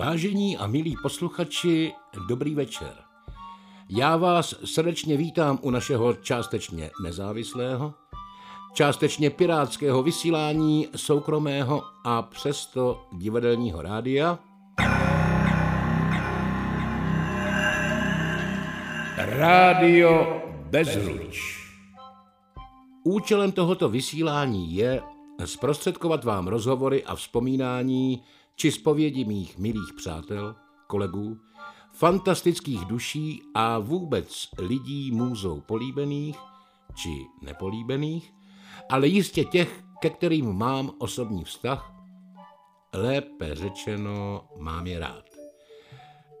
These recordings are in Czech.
Vážení a milí posluchači, dobrý večer. Já vás srdečně vítám u našeho částečně nezávislého, částečně pirátského vysílání soukromého a přesto divadelního rádia. Rádio Bezruč. Účelem tohoto vysílání je zprostředkovat vám rozhovory a vzpomínání či zpovědi mých milých přátel, kolegů, fantastických duší a vůbec lidí můzou políbených či nepolíbených, ale jistě těch, ke kterým mám osobní vztah, lépe řečeno mám je rád.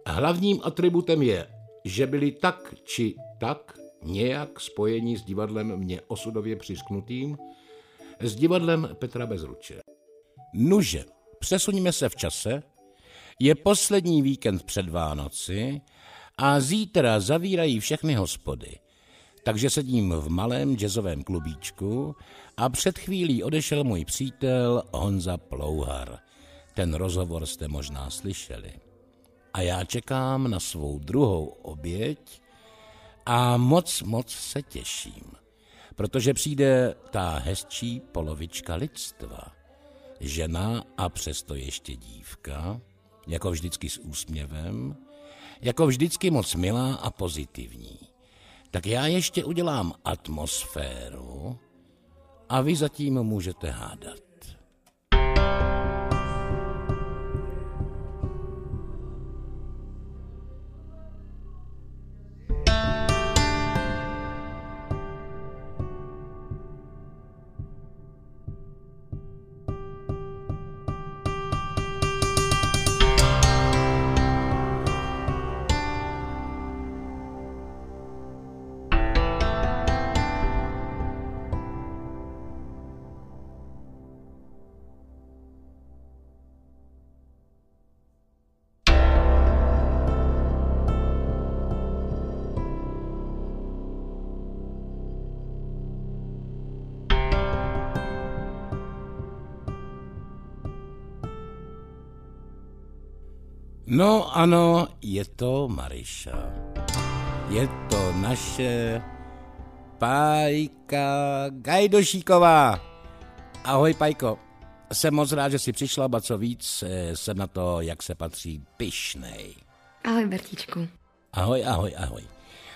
Hlavním atributem je, že byli tak či tak nějak spojeni s divadlem mě osudově přisknutým, s divadlem Petra Bezruče. Nuže, přesuňme se v čase, je poslední víkend před Vánoci a zítra zavírají všechny hospody. Takže sedím v malém jazzovém klubíčku a před chvílí odešel můj přítel Honza Plouhar. Ten rozhovor jste možná slyšeli. A já čekám na svou druhou oběť a moc, moc se těším, protože přijde ta hezčí polovička lidstva. Žena a přesto ještě dívka, jako vždycky s úsměvem, jako vždycky moc milá a pozitivní. Tak já ještě udělám atmosféru a vy zatím můžete hádat. No ano, je to Mariša. Je to naše Pajka Gajdošíková. Ahoj Pajko, jsem moc rád, že jsi přišla, ba co víc, eh, jsem na to, jak se patří, pyšnej. Ahoj Bertičku. Ahoj, ahoj, ahoj.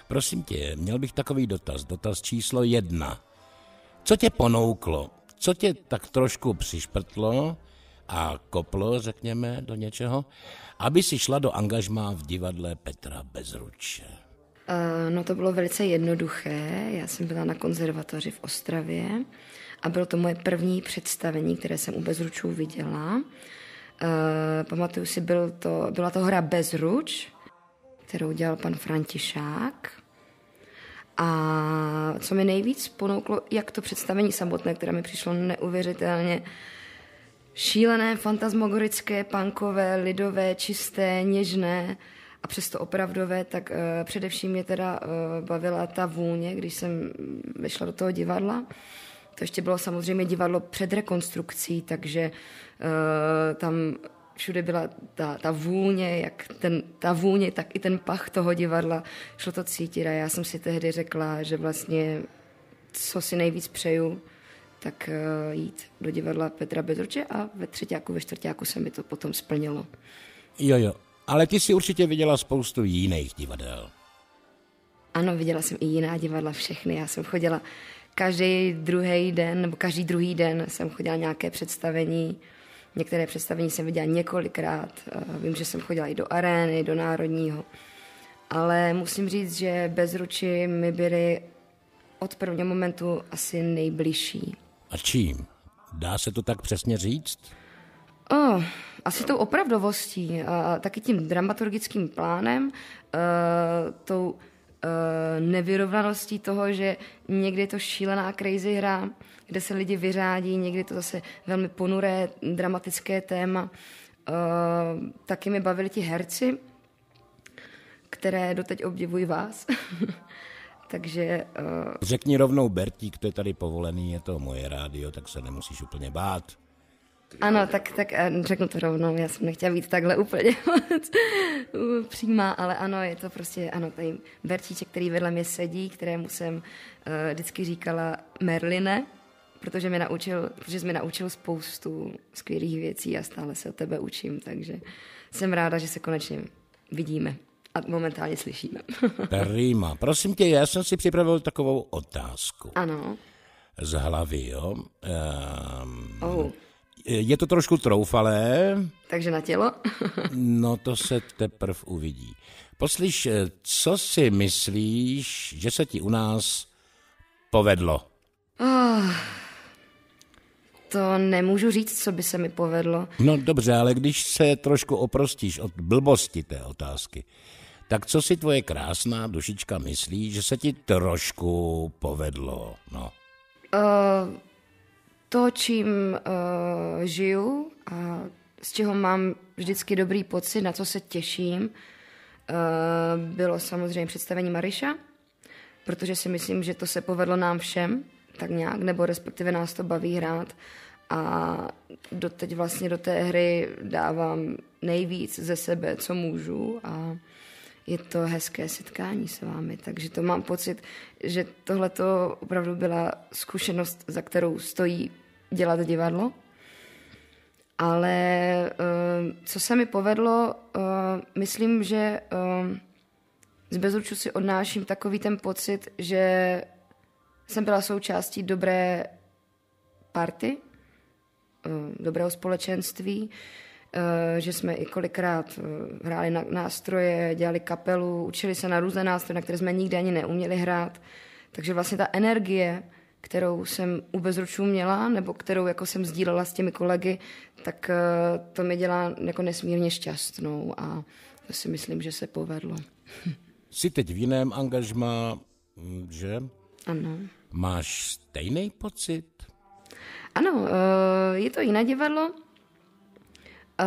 Prosím tě, měl bych takový dotaz, dotaz číslo jedna. Co tě ponouklo? Co tě tak trošku přišprtlo a koplo, řekněme, do něčeho, aby si šla do angažmá v divadle Petra Bezruče? Uh, no to bylo velice jednoduché. Já jsem byla na konzervatoři v Ostravě a bylo to moje první představení, které jsem u Bezručů viděla. Uh, pamatuju si, byl to, byla to hra Bezruč, kterou dělal pan Františák. A co mi nejvíc ponouklo, jak to představení samotné, které mi přišlo neuvěřitelně šílené, fantasmogorické, punkové, lidové, čisté, něžné a přesto opravdové, tak uh, především mě teda uh, bavila ta vůně, když jsem vešla do toho divadla. To ještě bylo samozřejmě divadlo před rekonstrukcí, takže uh, tam všude byla ta, ta vůně, jak ten, ta vůně, tak i ten pach toho divadla. Šlo to cítit a já jsem si tehdy řekla, že vlastně co si nejvíc přeju, tak uh, jít do divadla Petra Bedruče a ve třetíku, ve čtvrtíku se mi to potom splnilo. Jo, jo. Ale ty si určitě viděla spoustu jiných divadel. Ano, viděla jsem i jiná divadla, všechny. Já jsem chodila každý druhý den, nebo každý druhý den jsem chodila nějaké představení. Některé představení jsem viděla několikrát. Vím, že jsem chodila i do arény, do národního. Ale musím říct, že bezruči mi byly od prvního momentu asi nejbližší. A čím? Dá se to tak přesně říct? Oh, asi tou opravdovostí a taky tím dramaturgickým plánem, uh, tou uh, nevyrovnaností toho, že někdy je to šílená crazy hra, kde se lidi vyřádí, někdy to zase velmi ponuré, dramatické téma. Uh, taky mi bavili ti herci, které doteď obdivuji vás. Takže... Uh... Řekni rovnou Bertík, to je tady povolený, je to moje rádio, tak se nemusíš úplně bát. Ano, tak, tak eh, řeknu to rovnou, já jsem nechtěla být takhle úplně přímá, ale ano, je to prostě, ano, tady Bertíček, který vedle mě sedí, kterému jsem uh, vždycky říkala Merline, protože mě naučil, protože jsi mě naučil spoustu skvělých věcí a stále se o tebe učím, takže jsem ráda, že se konečně vidíme a momentálně slyšíme. Prima. Prosím tě, já jsem si připravil takovou otázku. Ano. Z hlavy, jo. Um, oh. Je to trošku troufalé. Takže na tělo? no to se teprve uvidí. Poslyš, co si myslíš, že se ti u nás povedlo? Oh, to nemůžu říct, co by se mi povedlo. No dobře, ale když se trošku oprostíš od blbosti té otázky, tak co si tvoje krásná dušička myslí, že se ti trošku povedlo? No. Uh, to, čím uh, žiju a z čeho mám vždycky dobrý pocit, na co se těším, uh, bylo samozřejmě představení Mariša, protože si myslím, že to se povedlo nám všem, tak nějak, nebo respektive nás to baví hrát a doteď vlastně do té hry dávám nejvíc ze sebe, co můžu a je to hezké setkání s vámi, takže to mám pocit, že tohle to opravdu byla zkušenost, za kterou stojí dělat divadlo. Ale eh, co se mi povedlo, eh, myslím, že eh, z Bezruču si odnáším takový ten pocit, že jsem byla součástí dobré party, dobrého společenství, že jsme i kolikrát hráli na nástroje, dělali kapelu, učili se na různé nástroje, na které jsme nikdy ani neuměli hrát. Takže vlastně ta energie, kterou jsem u bezručů měla, nebo kterou jako jsem sdílela s těmi kolegy, tak eh, to mi dělá jako nesmírně šťastnou a to si myslím, že se povedlo. Jsi teď v jiném angažmá, hm, že? Ano. Máš stejný pocit? Ano, eh, je to jiné divadlo, eh,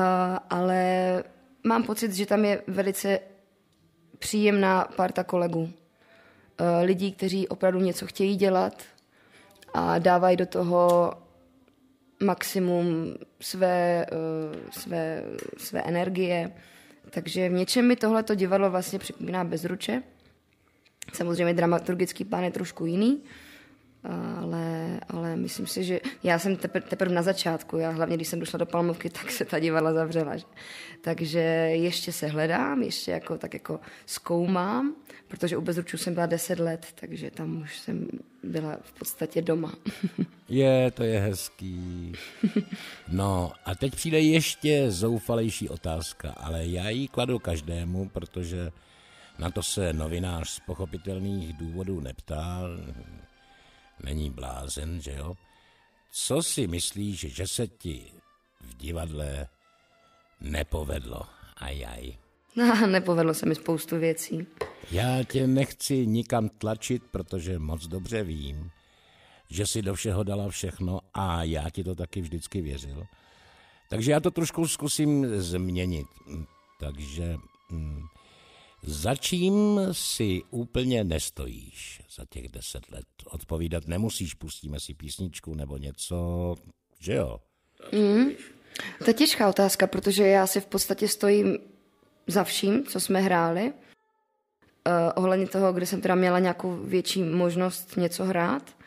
ale mám pocit, že tam je velice příjemná parta kolegů. Lidí, kteří opravdu něco chtějí dělat, a dávají do toho maximum své, uh, své, své energie. Takže v něčem mi tohleto divadlo vlastně připomíná Bezruče. Samozřejmě dramaturgický plán je trošku jiný, ale, ale myslím si, že já jsem teprve, teprve na začátku, já hlavně když jsem došla do Palmovky, tak se ta divadla zavřela. Že? Takže ještě se hledám, ještě jako, tak jako zkoumám, protože u Bezručů jsem byla 10 let, takže tam už jsem byla v podstatě doma. Je, to je hezký. No a teď přijde ještě zoufalejší otázka, ale já ji kladu každému, protože na to se novinář z pochopitelných důvodů neptá, není blázen, že jo? Co si myslíš, že se ti v divadle nepovedlo? Ajaj. No, nepovedlo se mi spoustu věcí. Já tě nechci nikam tlačit, protože moc dobře vím, že si do všeho dala všechno a já ti to taky vždycky věřil. Takže já to trošku zkusím změnit. Takže hm, za čím si úplně nestojíš za těch deset let? Odpovídat nemusíš, pustíme si písničku nebo něco, že jo? Mm. To je těžká otázka, protože já si v podstatě stojím za vším, co jsme hráli. Uh, ohledně toho, kde jsem teda měla nějakou větší možnost něco hrát.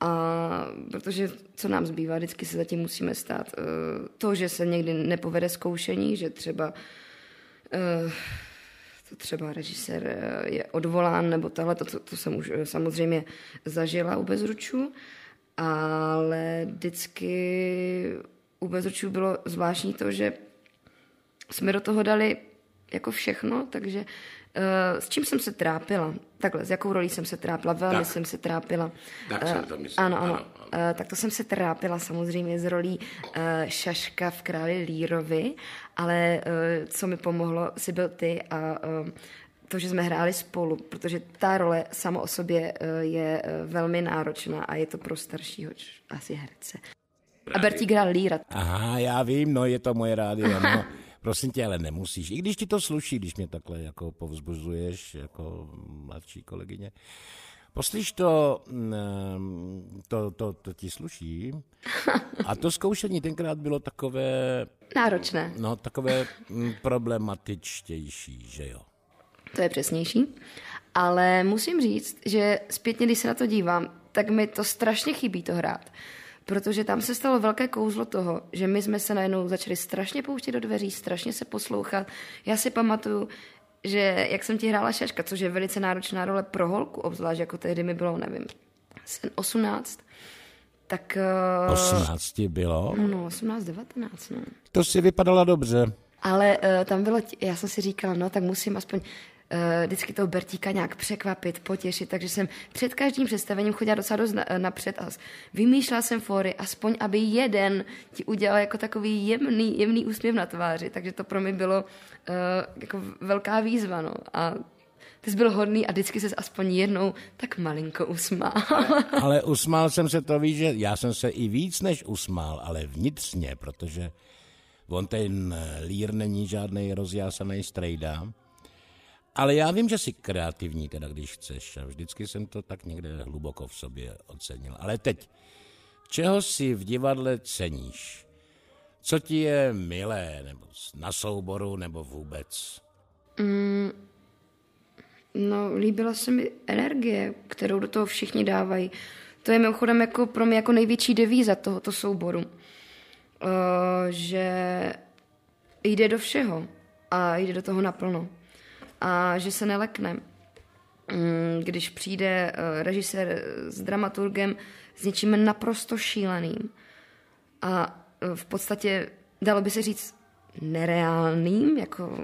A protože co nám zbývá, vždycky se zatím musíme stát. Uh, to, že se někdy nepovede zkoušení, že třeba uh, třeba režisér je odvolán, nebo tohle, to, to, jsem už samozřejmě zažila u Bezručů, ale vždycky u Bezručů bylo zvláštní to, že jsme do toho dali jako všechno, takže s čím jsem se trápila? Takhle, s jakou rolí jsem se trápila? Velmi tak. jsem se trápila. Tak uh, jsem to myslel. Ano, ano. Uh, tak to jsem se trápila samozřejmě z rolí uh, Šaška v Králi Lírovi, ale uh, co mi pomohlo, si byl ty a uh, to, že jsme hráli spolu, protože ta role sama o sobě uh, je uh, velmi náročná a je to pro staršího asi herce. A Bertík hrál Líra. Aha, já vím, no je to moje rádio, no. Prosím tě, ale nemusíš. I když ti to sluší, když mě takhle jako povzbuzuješ, jako mladší kolegyně. Poslyš to, mm, to, to, to ti sluší. A to zkoušení tenkrát bylo takové... Náročné. No, takové mm, problematičtější, že jo? To je přesnější. Ale musím říct, že zpětně, když se na to dívám, tak mi to strašně chybí to hrát. Protože tam se stalo velké kouzlo toho, že my jsme se najednou začali strašně pouštět do dveří, strašně se poslouchat. Já si pamatuju, že jak jsem ti hrála šaška, což je velice náročná role pro holku, obzvlášť jako tehdy mi bylo, nevím, 18, tak... 18 eh, bylo? No, 18, 19, no. To si vypadala dobře. Ale uh, tam bylo, já jsem si říkala, no tak musím aspoň uh, vždycky toho Bertíka nějak překvapit, potěšit, takže jsem před každým představením chodila docela dost na, napřed a vymýšlela jsem fory, aspoň aby jeden ti udělal jako takový jemný, jemný úsměv na tváři, takže to pro mě bylo uh, jako velká výzva, no. A ty jsi byl hodný a vždycky se aspoň jednou tak malinko usmál. Ale, ale usmál jsem se, to víš, že já jsem se i víc než usmál, ale vnitřně, protože on ten lír není žádný rozjásaný strejda. Ale já vím, že jsi kreativní, teda když chceš. A vždycky jsem to tak někde hluboko v sobě ocenil. Ale teď, čeho si v divadle ceníš? Co ti je milé, nebo na souboru, nebo vůbec? Mm, no, líbila se mi energie, kterou do toho všichni dávají. To je mimochodem jako pro mě jako největší devíza tohoto souboru. Uh, že jde do všeho a jde do toho naplno a že se nelekne. Mm, když přijde eh, režisér s dramaturgem s něčím naprosto šíleným a eh, v podstatě dalo by se říct nereálným, jako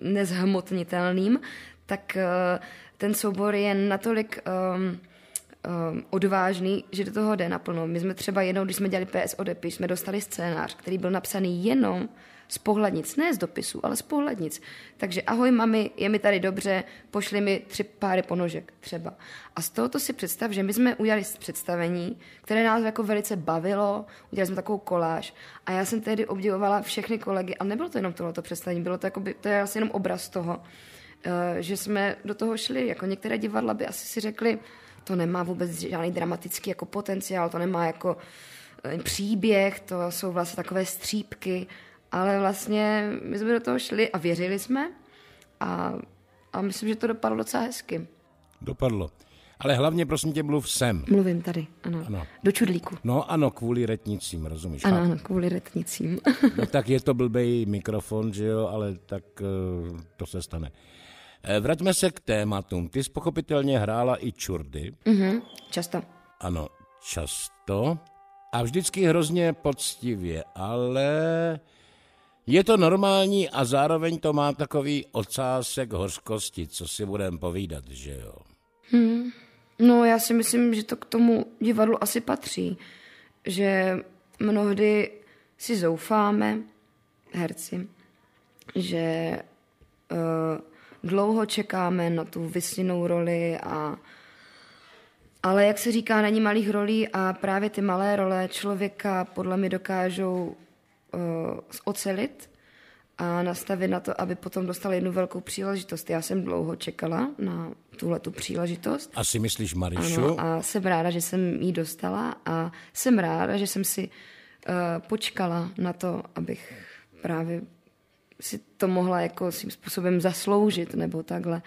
nezhmotnitelným, tak eh, ten soubor je natolik um, um, odvážný, že do toho jde naplno. My jsme třeba jednou, když jsme dělali PS odepis, jsme dostali scénář, který byl napsaný jenom z pohlednic, ne z dopisu, ale z pohlednic. Takže ahoj mami, je mi tady dobře, pošli mi tři páry ponožek třeba. A z tohoto si představ, že my jsme udělali představení, které nás jako velice bavilo, udělali jsme takovou koláž a já jsem tehdy obdivovala všechny kolegy, a nebylo to jenom tohleto představení, bylo to, jako by, to je asi jenom obraz toho, eh, že jsme do toho šli, jako některé divadla by asi si řekli, to nemá vůbec žádný dramatický jako potenciál, to nemá jako eh, příběh, to jsou vlastně takové střípky ale vlastně my jsme do toho šli a věřili jsme a, a myslím, že to dopadlo docela hezky. Dopadlo. Ale hlavně, prosím tě, mluv sem. Mluvím tady, ano. ano. Do čudlíku. No ano, kvůli retnicím, rozumíš? Ano, ano, kvůli retnicím. no tak je to blbej mikrofon, že jo, ale tak uh, to se stane. Eh, vraťme se k tématům. Ty jsi pochopitelně hrála i čurdy. Mhm, často. Ano, často. A vždycky hrozně poctivě, ale je to normální a zároveň to má takový ocásek hořkosti, co si budeme povídat, že jo? Hmm. No já si myslím, že to k tomu divadlu asi patří, že mnohdy si zoufáme, herci, že uh, dlouho čekáme na tu vysněnou roli a ale jak se říká, není malých rolí a právě ty malé role člověka podle mě dokážou uh, ocelit a nastavit na to, aby potom dostal jednu velkou příležitost. Já jsem dlouho čekala na tuhle tu příležitost. Asi myslíš Marišu? Ano, a jsem ráda, že jsem ji dostala a jsem ráda, že jsem si uh, počkala na to, abych právě si to mohla jako svým způsobem zasloužit nebo takhle.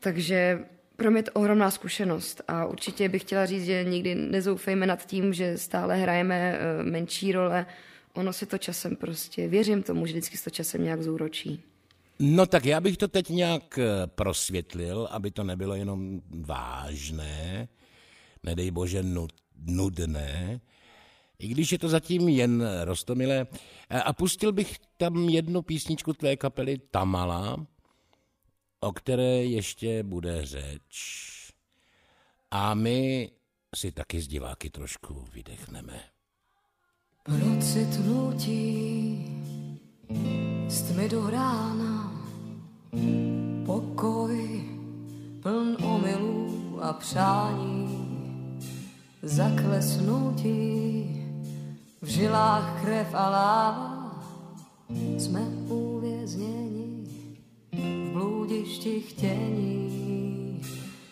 Takže pro mě je to ohromná zkušenost a určitě bych chtěla říct, že nikdy nezoufejme nad tím, že stále hrajeme uh, menší role, ono se to časem prostě, věřím tomu, že vždycky se to časem nějak zúročí. No tak já bych to teď nějak eh, prosvětlil, aby to nebylo jenom vážné, nedej bože nudné, i když je to zatím jen rostomilé. A pustil bych tam jednu písničku tvé kapely Tamala, o které ještě bude řeč. A my si taky z diváky trošku vydechneme. Procitnutí z tmy do rána, pokoj pln omylů a přání, zaklesnutí v žilách krev a láva, jsme uvězněni v bludišti chtění.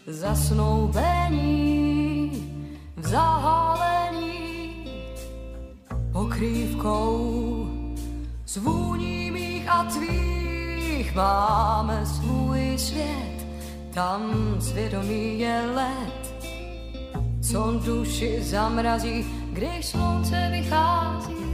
zasnoubení v zahalení pokrývkou. S vůní mých a tvých. Máme svůj svět, tam svědomí je let, co duši zamrazí, když slunce vychází.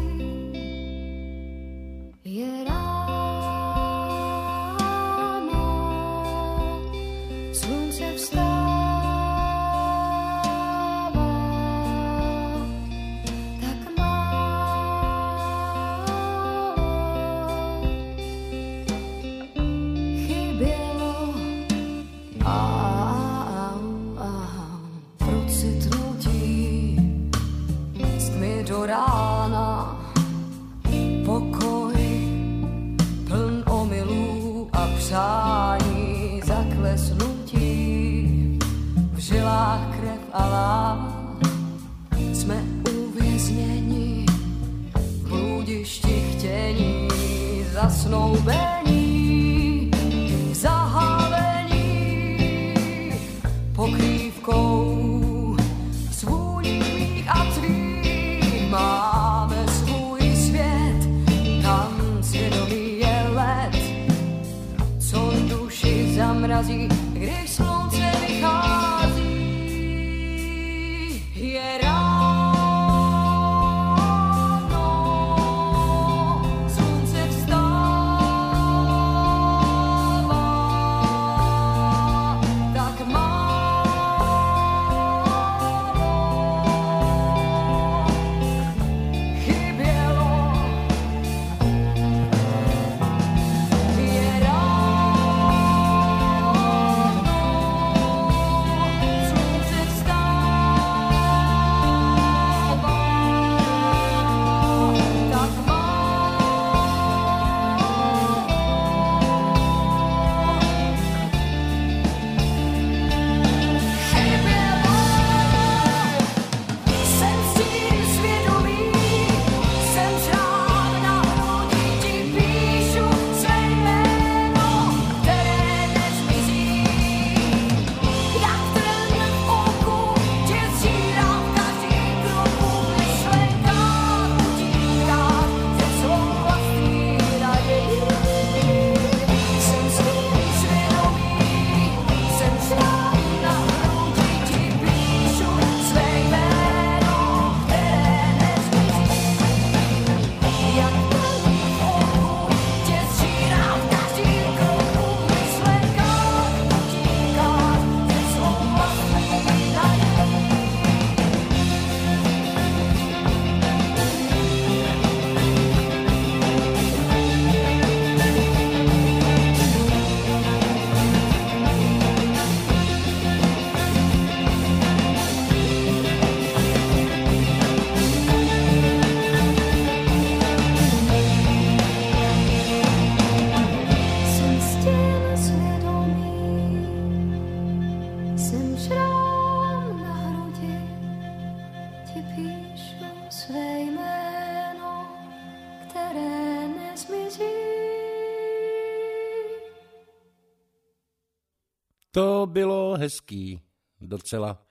Hezký, docela.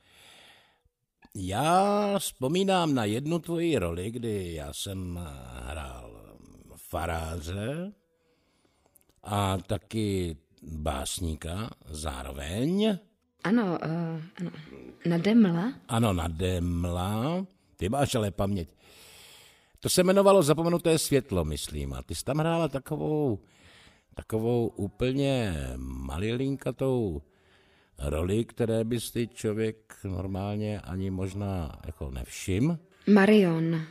Já vzpomínám na jednu tvoji roli, kdy já jsem hrál faráře a taky básníka zároveň. Ano, uh, ano. Na Demla? Ano, na Demla. Ty máš ale paměť. To se jmenovalo Zapomenuté světlo, myslím. A ty jsi tam hrála takovou, takovou úplně malilinkatou roli, které by si člověk normálně ani možná jako nevšim. Marion,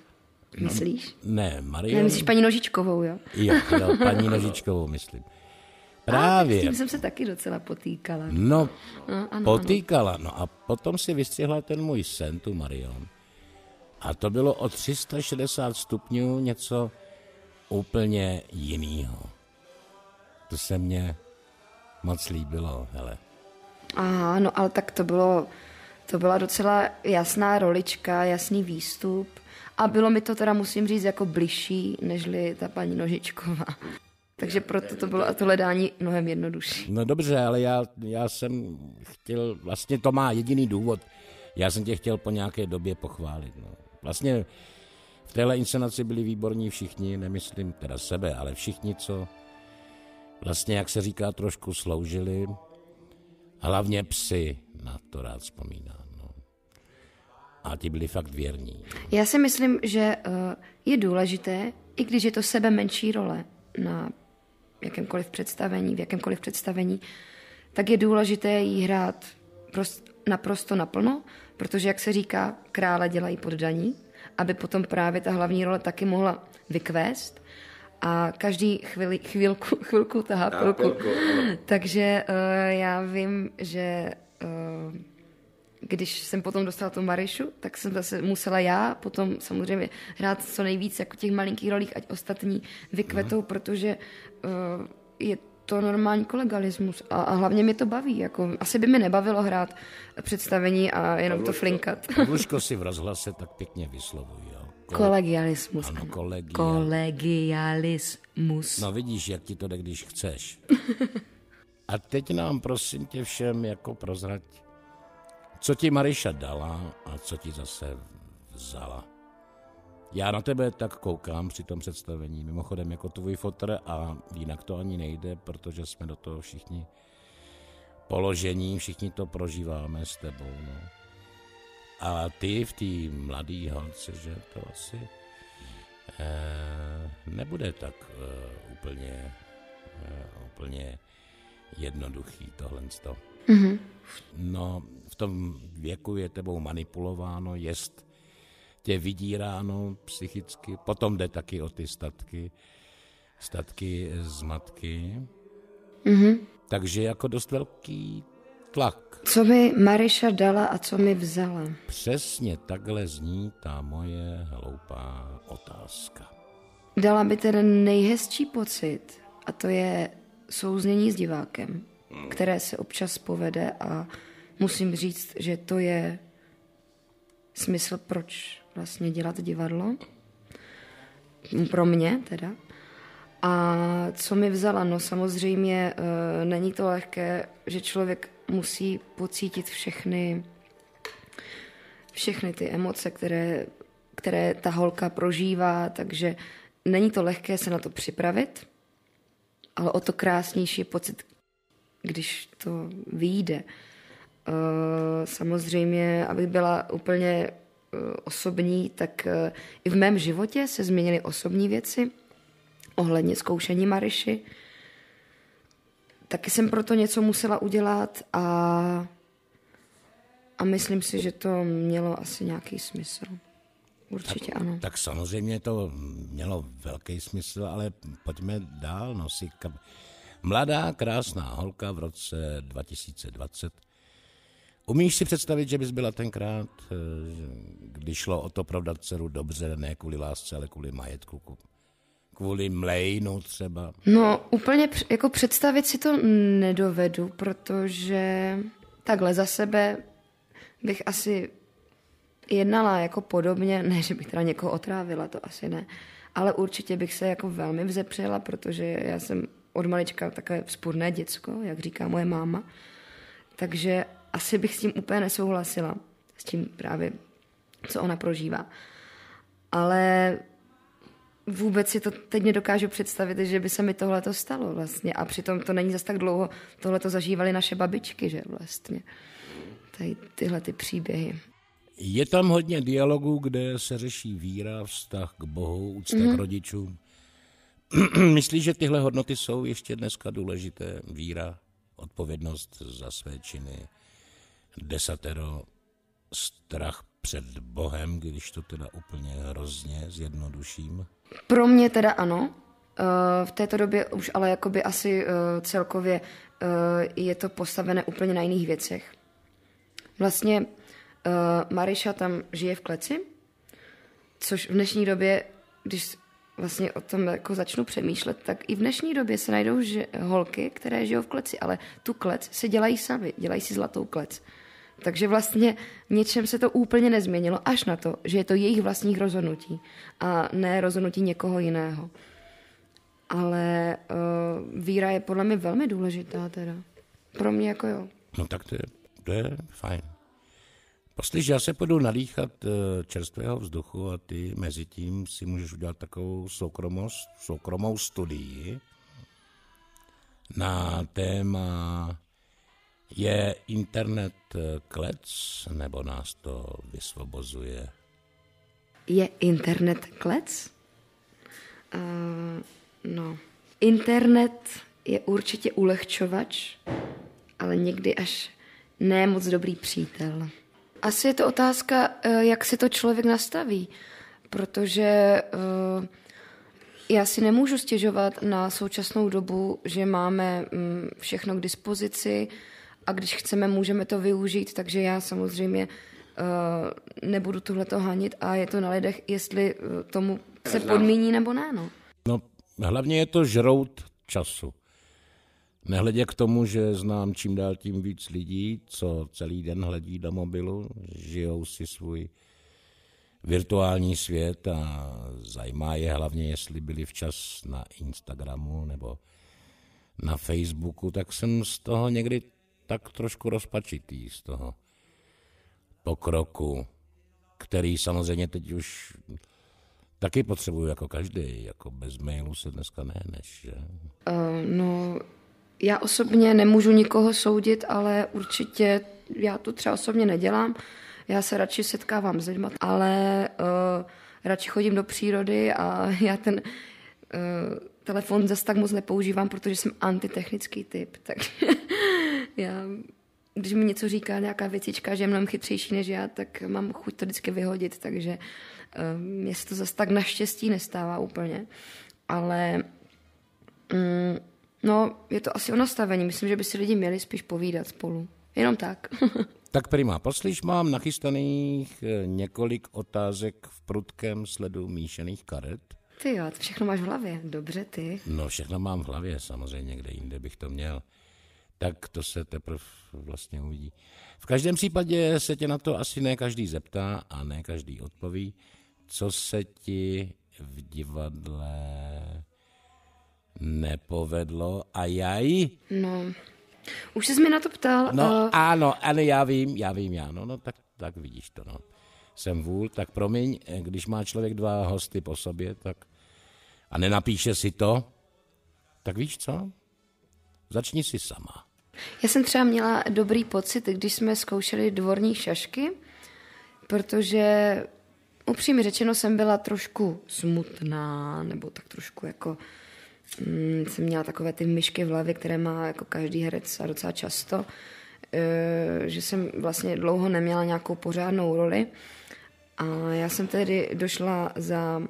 myslíš? Ne, Ne, Marion. myslíš paní Nožičkovou, jo? Jo, jo, paní Nožičkovou, myslím. A, s Právě. tím jsem se taky docela potýkala. No, No, ano, potýkala. No a potom si vystřihla ten můj sen, tu Marion. A to bylo o 360 stupňů něco úplně jinýho. To se mně moc líbilo, hele. Aha, no ale tak to bylo, to byla docela jasná rolička, jasný výstup. A bylo mi to teda, musím říct, jako bližší, nežli ta paní Nožičková. Takže proto to bylo a to hledání mnohem jednodušší. No dobře, ale já, já jsem chtěl, vlastně to má jediný důvod, já jsem tě chtěl po nějaké době pochválit. No. Vlastně v téhle inscenaci byli výborní všichni, nemyslím teda sebe, ale všichni, co vlastně, jak se říká, trošku sloužili. Hlavně psy, na to rád vzpomínám. No. A ti byli fakt věrní. Já si myslím, že uh, je důležité, i když je to sebe menší role na jakémkoliv představení, v jakémkoliv představení, tak je důležité jí hrát prost, naprosto naplno, protože, jak se říká, krále dělají poddaní, aby potom právě ta hlavní role taky mohla vykvést a každý chvíli, chvilku, chvilku tahá pilku. Takže uh, já vím, že uh, když jsem potom dostala tu Marišu, tak jsem zase musela já potom samozřejmě hrát co nejvíc jako těch malinkých rolích, ať ostatní vykvetou, mm. protože uh, je to normální kolegalismus a, a hlavně mě to baví. Jako, asi by mi nebavilo hrát představení a jenom Pavluško, to flinkat. Pavluško si v rozhlase tak pěkně vyslovují. Kolegialismus. Ano, kolegia. Kolegialismus. No vidíš, jak ti to jde, když chceš. A teď nám prosím tě všem jako prozrať, co ti Mariša dala a co ti zase vzala. Já na tebe tak koukám při tom představení, mimochodem jako tvůj fotr a jinak to ani nejde, protože jsme do toho všichni položení, všichni to prožíváme s tebou. No. A ty v té mladé holce, že to asi eh, nebude tak eh, úplně, eh, úplně jednoduchý tohle. Mm-hmm. No, v tom věku je tebou manipulováno, jest tě vydíráno psychicky, potom jde taky o ty statky, statky z matky. Mm-hmm. Takže jako dost velký tlak. Co mi Mariša dala a co mi vzala? Přesně takhle zní ta moje hloupá otázka. Dala mi ten nejhezčí pocit a to je souznění s divákem, které se občas povede a musím říct, že to je smysl, proč vlastně dělat divadlo. Pro mě teda. A co mi vzala? No samozřejmě e, není to lehké, že člověk musí pocítit všechny, všechny ty emoce, které, které ta holka prožívá, takže není to lehké se na to připravit, ale o to krásnější je pocit, když to vyjde. Eh, samozřejmě, abych byla úplně eh, osobní, tak eh, i v mém životě se změnily osobní věci ohledně zkoušení Mariši. Taky jsem proto něco musela udělat a, a myslím si, že to mělo asi nějaký smysl. Určitě tak, ano. Tak samozřejmě to mělo velký smysl, ale pojďme dál. No, si kap... Mladá, krásná holka v roce 2020. Umíš si představit, že bys byla tenkrát, eh, když šlo o to provdat dceru dobře, ne kvůli lásce, ale kvůli majetku, kvůli mlejnu třeba? No úplně jako představit si to nedovedu, protože takhle za sebe bych asi jednala jako podobně, ne, že bych teda někoho otrávila, to asi ne, ale určitě bych se jako velmi vzepřela, protože já jsem od malička takové vzpůrné děcko, jak říká moje máma, takže asi bych s tím úplně nesouhlasila, s tím právě, co ona prožívá. Ale vůbec si to teď nedokážu představit, že by se mi tohle to stalo vlastně. A přitom to není zas tak dlouho, tohle to zažívali naše babičky, že vlastně. Tady tyhle ty příběhy. Je tam hodně dialogů, kde se řeší víra, vztah k Bohu, úcta mm-hmm. k rodičům. Myslíš, že tyhle hodnoty jsou ještě dneska důležité? Víra, odpovědnost za své činy, desatero, strach před Bohem, když to teda úplně hrozně zjednoduším? Pro mě teda ano. Eh, v této době už ale jakoby asi eh, celkově eh, je to postavené úplně na jiných věcech. Vlastně Mariša tam žije v kleci, což v dnešní době, když vlastně o tom jako začnu přemýšlet, tak i v dnešní době se najdou že, holky, které žijou v kleci, ale tu klec si dělají sami, dělají si zlatou klec. Takže vlastně něčem se to úplně nezměnilo, až na to, že je to jejich vlastních rozhodnutí a ne rozhodnutí někoho jiného. ale uh, víra je podle mě velmi důležitá teda. Pro mě jako jo. No tak to je, to je fajn. Poslyš, já se půjdu nadýchat eh, čerstvého vzduchu a ty mezi tím si můžeš udělat takovou soukromost, soukromou studii na téma je internet eh, klec, nebo nás to vysvobozuje? Je internet klec? Uh, no, internet je určitě ulehčovač, ale někdy až ne moc dobrý přítel. Asi je to otázka, eh, jak si to člověk nastaví, protože já si nemůžu stěžovat na současnou dobu, že máme mm, všechno k dispozici a když chceme, můžeme to využít, takže já samozřejmě eh, nebudu tohleto hanit a je to na lidech, jestli tomu se podmíní nebo ne. No. no hlavně je to žrout času. Nehledě k tomu, že znám čím dál tím víc lidí, co celý den hledí do mobilu, žijou si svůj virtuální svět a zajímá je hlavně, jestli byli včas na Instagramu nebo na Facebooku, tak jsem z toho někdy tak trošku rozpačitý, z toho pokroku, který samozřejmě teď už taky potřebuju jako každý, jako bez mailu se dneska nehneš, že? Uh, no, já osobně nemůžu nikoho soudit, ale určitě já to třeba osobně nedělám. Já se radši setkávám s lidmi, ale uh, radši chodím do přírody a já ten uh, telefon zase tak moc nepoužívám, protože jsem antitechnický typ. Tak já, když mi něco říká nějaká věcička, že je mnohem chytřejší než já, tak mám chuť to vždycky vyhodit, takže uh, mně se to zase tak naštěstí nestává úplně. Ale um, No, je to asi o nastavení. Myslím, že by si lidi měli spíš povídat spolu. Jenom tak. tak prima, poslyš, mám nachystaných eh, několik otázek v prudkém sledu míšených karet. Ty jo, to všechno máš v hlavě. Dobře, ty. No, všechno mám v hlavě, samozřejmě, kde jinde bych to měl. Tak to se teprve vlastně uvidí. V každém případě se tě na to asi ne každý zeptá a ne každý odpoví, co se ti v divadle nepovedlo a jaj? No, už jsi mi na to ptal. No uh... ano, ale já vím, já vím, já, no, no tak, tak vidíš to, no. Jsem vůl, tak promiň, když má člověk dva hosty po sobě, tak a nenapíše si to, tak víš co? Začni si sama. Já jsem třeba měla dobrý pocit, když jsme zkoušeli dvorní šašky, protože upřímně řečeno jsem byla trošku smutná, nebo tak trošku jako mm, jsem měla takové ty myšky v hlavě, které má jako každý herec a docela často, e, že jsem vlastně dlouho neměla nějakou pořádnou roli. A já jsem tedy došla za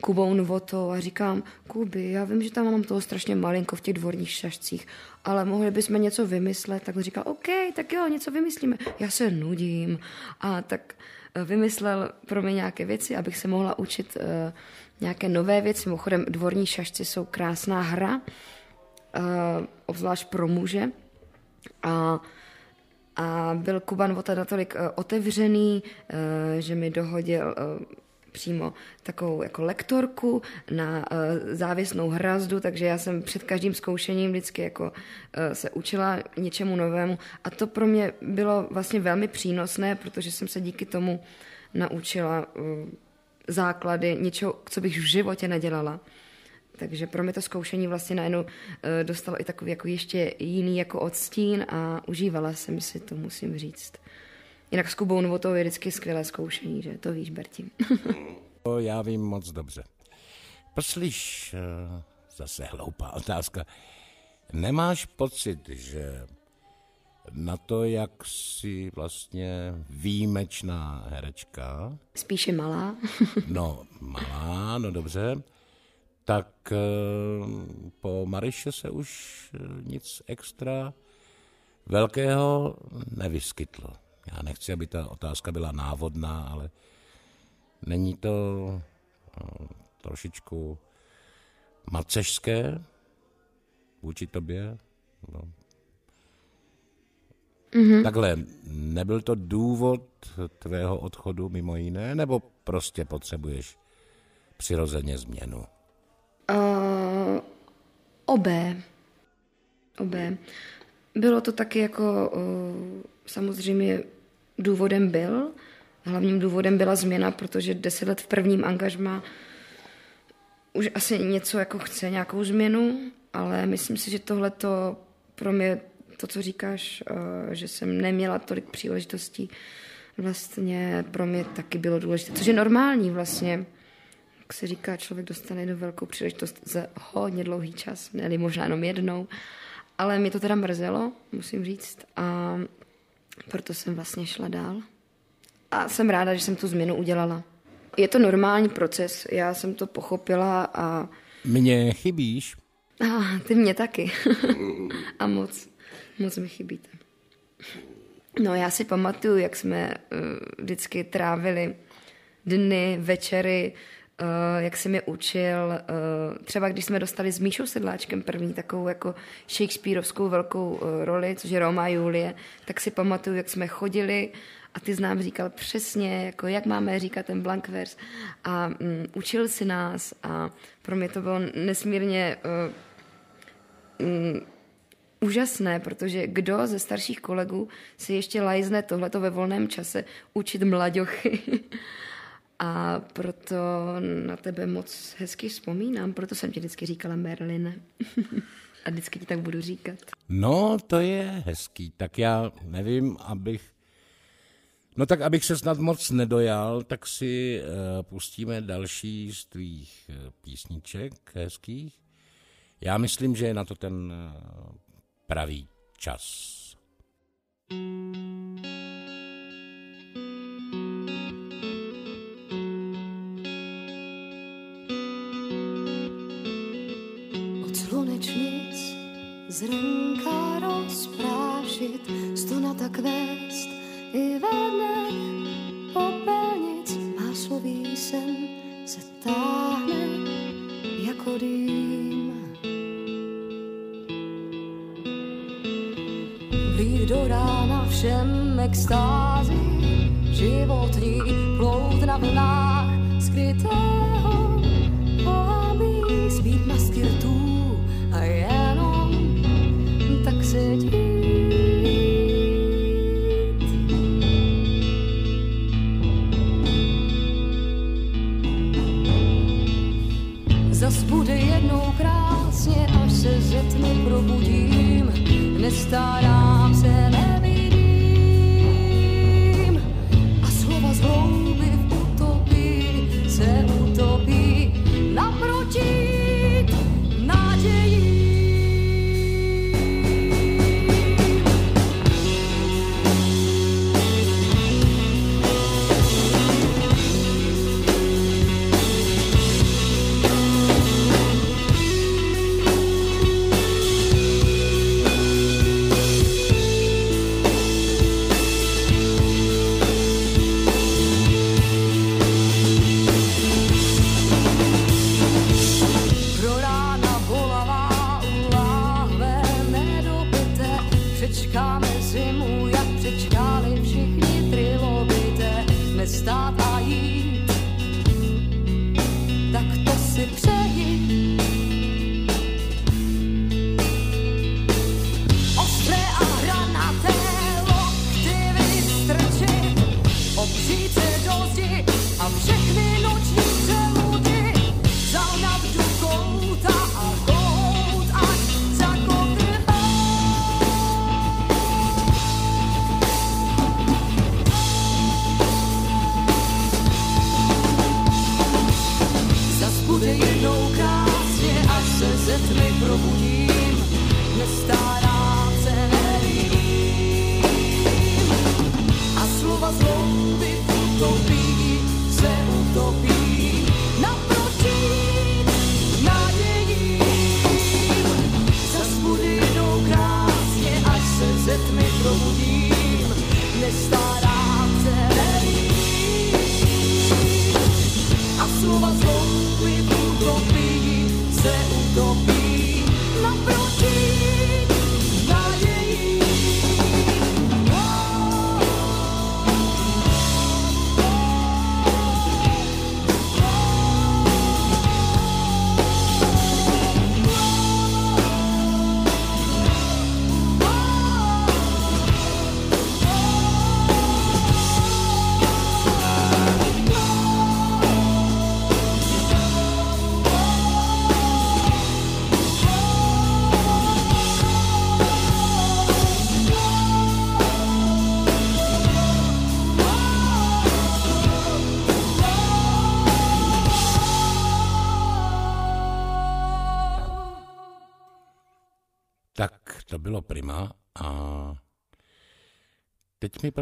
Kubou Novotou a říkám, Kuby, já vím, že tam mám toho strašně malinko v těch dvorních šašcích, ale mohli bychom něco vymyslet. Tak říkal, OK, tak jo, něco vymyslíme. Já se nudím. A tak e, vymyslel pro mě nějaké věci, abych se mohla učit uh, nějaké nové věci. Mimochodem, dvorní šašci jsou krásná hra, uh, obzvlášť pro muže. A, a byl Kuban Vota natolik otevřený, že mi dohodil přímo takovou jako lektorku na uh, závěsnou hrazdu, takže já jsem před každým zkoušením vždycky jako uh, se učila něčemu novému a to pro mě bylo vlastně velmi přínosné, protože jsem se díky tomu naučila uh, základy něčeho, co bych v životě nedělala. Takže pro mě to zkoušení vlastně najednou dostalo i takový jako ještě jiný jako odstín a užívala jsem si to, musím říct. Jinak s Kubou to je vždycky skvělé zkoušení, že? To víš, Berti. to já vím moc dobře. Poslyš, eh, zase hloupá otázka. Nemáš pocit, že na to, jak jsi vlastně výjimečná herečka. Spíše malá. no, malá, no dobře. Tak eh, po Mariše se už eh, nic extra velkého nevyskytlo. Já nechci, aby ta otázka byla návodná, ale není to no, trošičku macešské vůči tobě? No, Mm-hmm. Takhle, nebyl to důvod tvého odchodu mimo jiné, nebo prostě potřebuješ přirozeně změnu? Uh, Obé. Obé. Bylo to taky jako, samozřejmě důvodem byl, hlavním důvodem byla změna, protože deset let v prvním angažmá už asi něco jako chce, nějakou změnu, ale myslím si, že tohle to pro mě, to, co říkáš, že jsem neměla tolik příležitostí, vlastně pro mě taky bylo důležité, což je normální vlastně. Jak se říká, člověk dostane jednu velkou příležitost za hodně dlouhý čas, ne možná jenom jednou. Ale mě to teda mrzelo, musím říct, a proto jsem vlastně šla dál. A jsem ráda, že jsem tu změnu udělala. Je to normální proces, já jsem to pochopila a... Mně chybíš? A ty mě taky. a moc, moc mi chybíte. No já si pamatuju, jak jsme uh, vždycky trávili dny, večery, uh, jak si mi učil, uh, třeba když jsme dostali s Míšou Sedláčkem první takovou jako Shakespeareovskou velkou uh, roli, což je Roma a Julie, tak si pamatuju, jak jsme chodili a ty znám říkal přesně, jako jak máme říkat ten blank vers a um, učil si nás a pro mě to bylo nesmírně uh, um, úžasné, protože kdo ze starších kolegů si ještě lajzne tohleto ve volném čase učit mladěchy. A proto na tebe moc hezky vzpomínám, proto jsem ti vždycky říkala Merlin. A vždycky ti tak budu říkat. No, to je hezký. Tak já nevím, abych... No tak abych se snad moc nedojal, tak si uh, pustíme další z tvých uh, písniček hezkých. Já myslím, že je na to ten uh, pravý čas. Od zrnka rozprášit, stona tak vést i ve dnech popelnic má sloví sen se táhne jako dým. Vlít do rána všem extázy, životní plout na vlnách skrytého Nestarám se,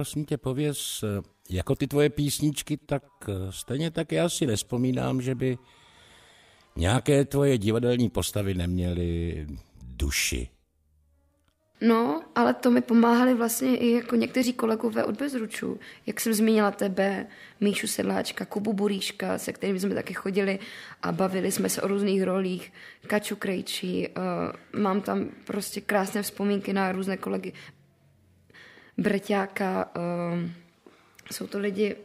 prosím tě pověz, jako ty tvoje písničky, tak stejně tak já si nespomínám, že by nějaké tvoje divadelní postavy neměly duši. No, ale to mi pomáhali vlastně i jako někteří kolegové od Bezručů. Jak jsem zmínila tebe, Míšu Sedláčka, Kubu Buríška, se kterými jsme taky chodili a bavili jsme se o různých rolích, Kaču Krejčí, uh, mám tam prostě krásné vzpomínky na různé kolegy. Breťáka, uh, jsou to lidi,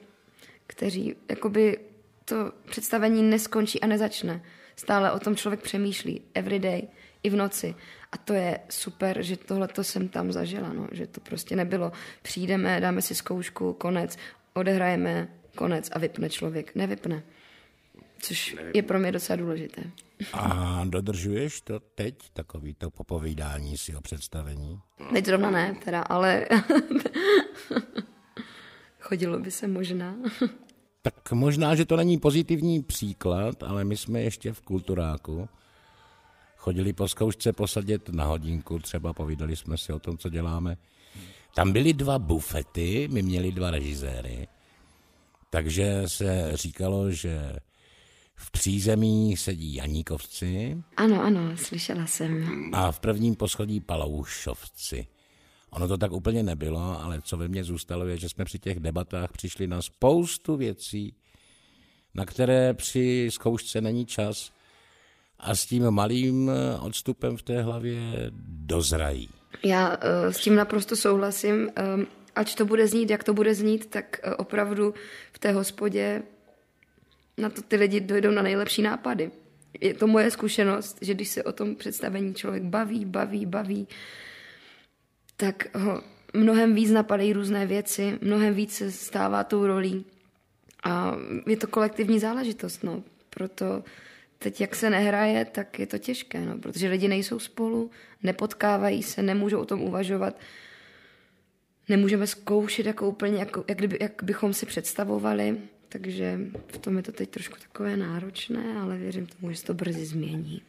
kteří jakoby to představení neskončí a nezačne. Stále o tom člověk přemýšlí, everyday, i v noci. A to je super, že tohle to jsem tam zažila, no. že to prostě nebylo. Přijdeme, dáme si zkoušku, konec, odehrajeme, konec a vypne člověk. Nevypne. Což je pro mě docela důležité. A dodržuješ to teď, takový to popovídání si o představení? Teď zrovna ne, teda, ale chodilo by se možná. tak možná, že to není pozitivní příklad, ale my jsme ještě v kulturáku chodili po zkoušce posadit na hodinku, třeba povídali jsme si o tom, co děláme. Tam byly dva bufety, my měli dva režiséry, takže se říkalo, že v přízemí sedí Janíkovci. Ano, ano, slyšela jsem. A v prvním poschodí Paloušovci. Ono to tak úplně nebylo, ale co ve mně zůstalo je, že jsme při těch debatách přišli na spoustu věcí, na které při zkoušce není čas a s tím malým eh, odstupem v té hlavě dozrají. Já uh, s tím naprosto souhlasím. Um, ať to bude znít, jak to bude znít, tak uh, opravdu v té hospodě na to ty lidi dojdou na nejlepší nápady. Je to moje zkušenost, že když se o tom představení člověk baví, baví, baví, tak ho mnohem víc napadají různé věci, mnohem víc se stává tou rolí. A je to kolektivní záležitost, no. Proto teď, jak se nehraje, tak je to těžké, no, protože lidi nejsou spolu, nepotkávají se, nemůžou o tom uvažovat. Nemůžeme zkoušet jako úplně, jako, jak, kdyby, jak bychom si představovali, takže v tom je to teď trošku takové náročné, ale věřím tomu, že se to brzy změní.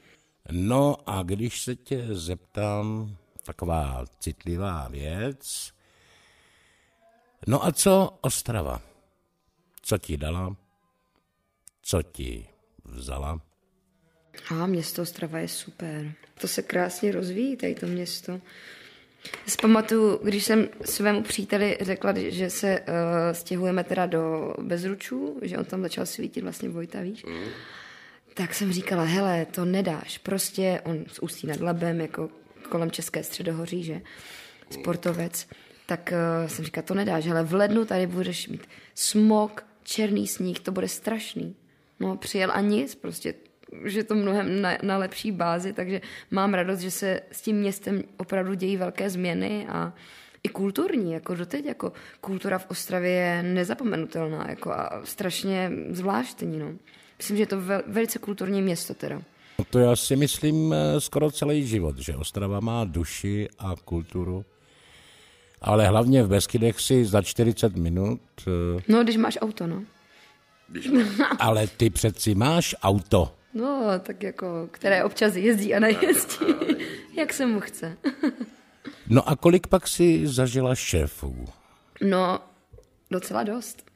No a když se tě zeptám, taková citlivá věc, no a co Ostrava? Co ti dala? Co ti vzala? A město Ostrava je super. To se krásně rozvíjí, tady to město. Já si pamatuju, když jsem svému příteli řekla, že se uh, stěhujeme teda do Bezručů, že on tam začal svítit vlastně Vojta, víš, mm. tak jsem říkala, hele, to nedáš, prostě on z Ústí nad Labem, jako kolem České středohoří, že, sportovec, tak uh, jsem říkala, to nedáš, ale v lednu tady budeš mít smog, černý sníh, to bude strašný. No, přijel a nic, prostě že to mnohem na, na lepší bázi, takže mám radost, že se s tím městem opravdu dějí velké změny a i kulturní, jako doteď, jako kultura v Ostravě je nezapomenutelná jako a strašně zvláštní, no. Myslím, že je to vel, velice kulturní město teda. No to já si myslím eh, skoro celý život, že Ostrava má duši a kulturu. Ale hlavně v Beskydech si za 40 minut... Eh, no, když máš auto, no. Ale ty přeci máš auto. No, tak jako, které občas jezdí a nejezdí, jak se mu chce. no a kolik pak si zažila šéfů? No, docela dost,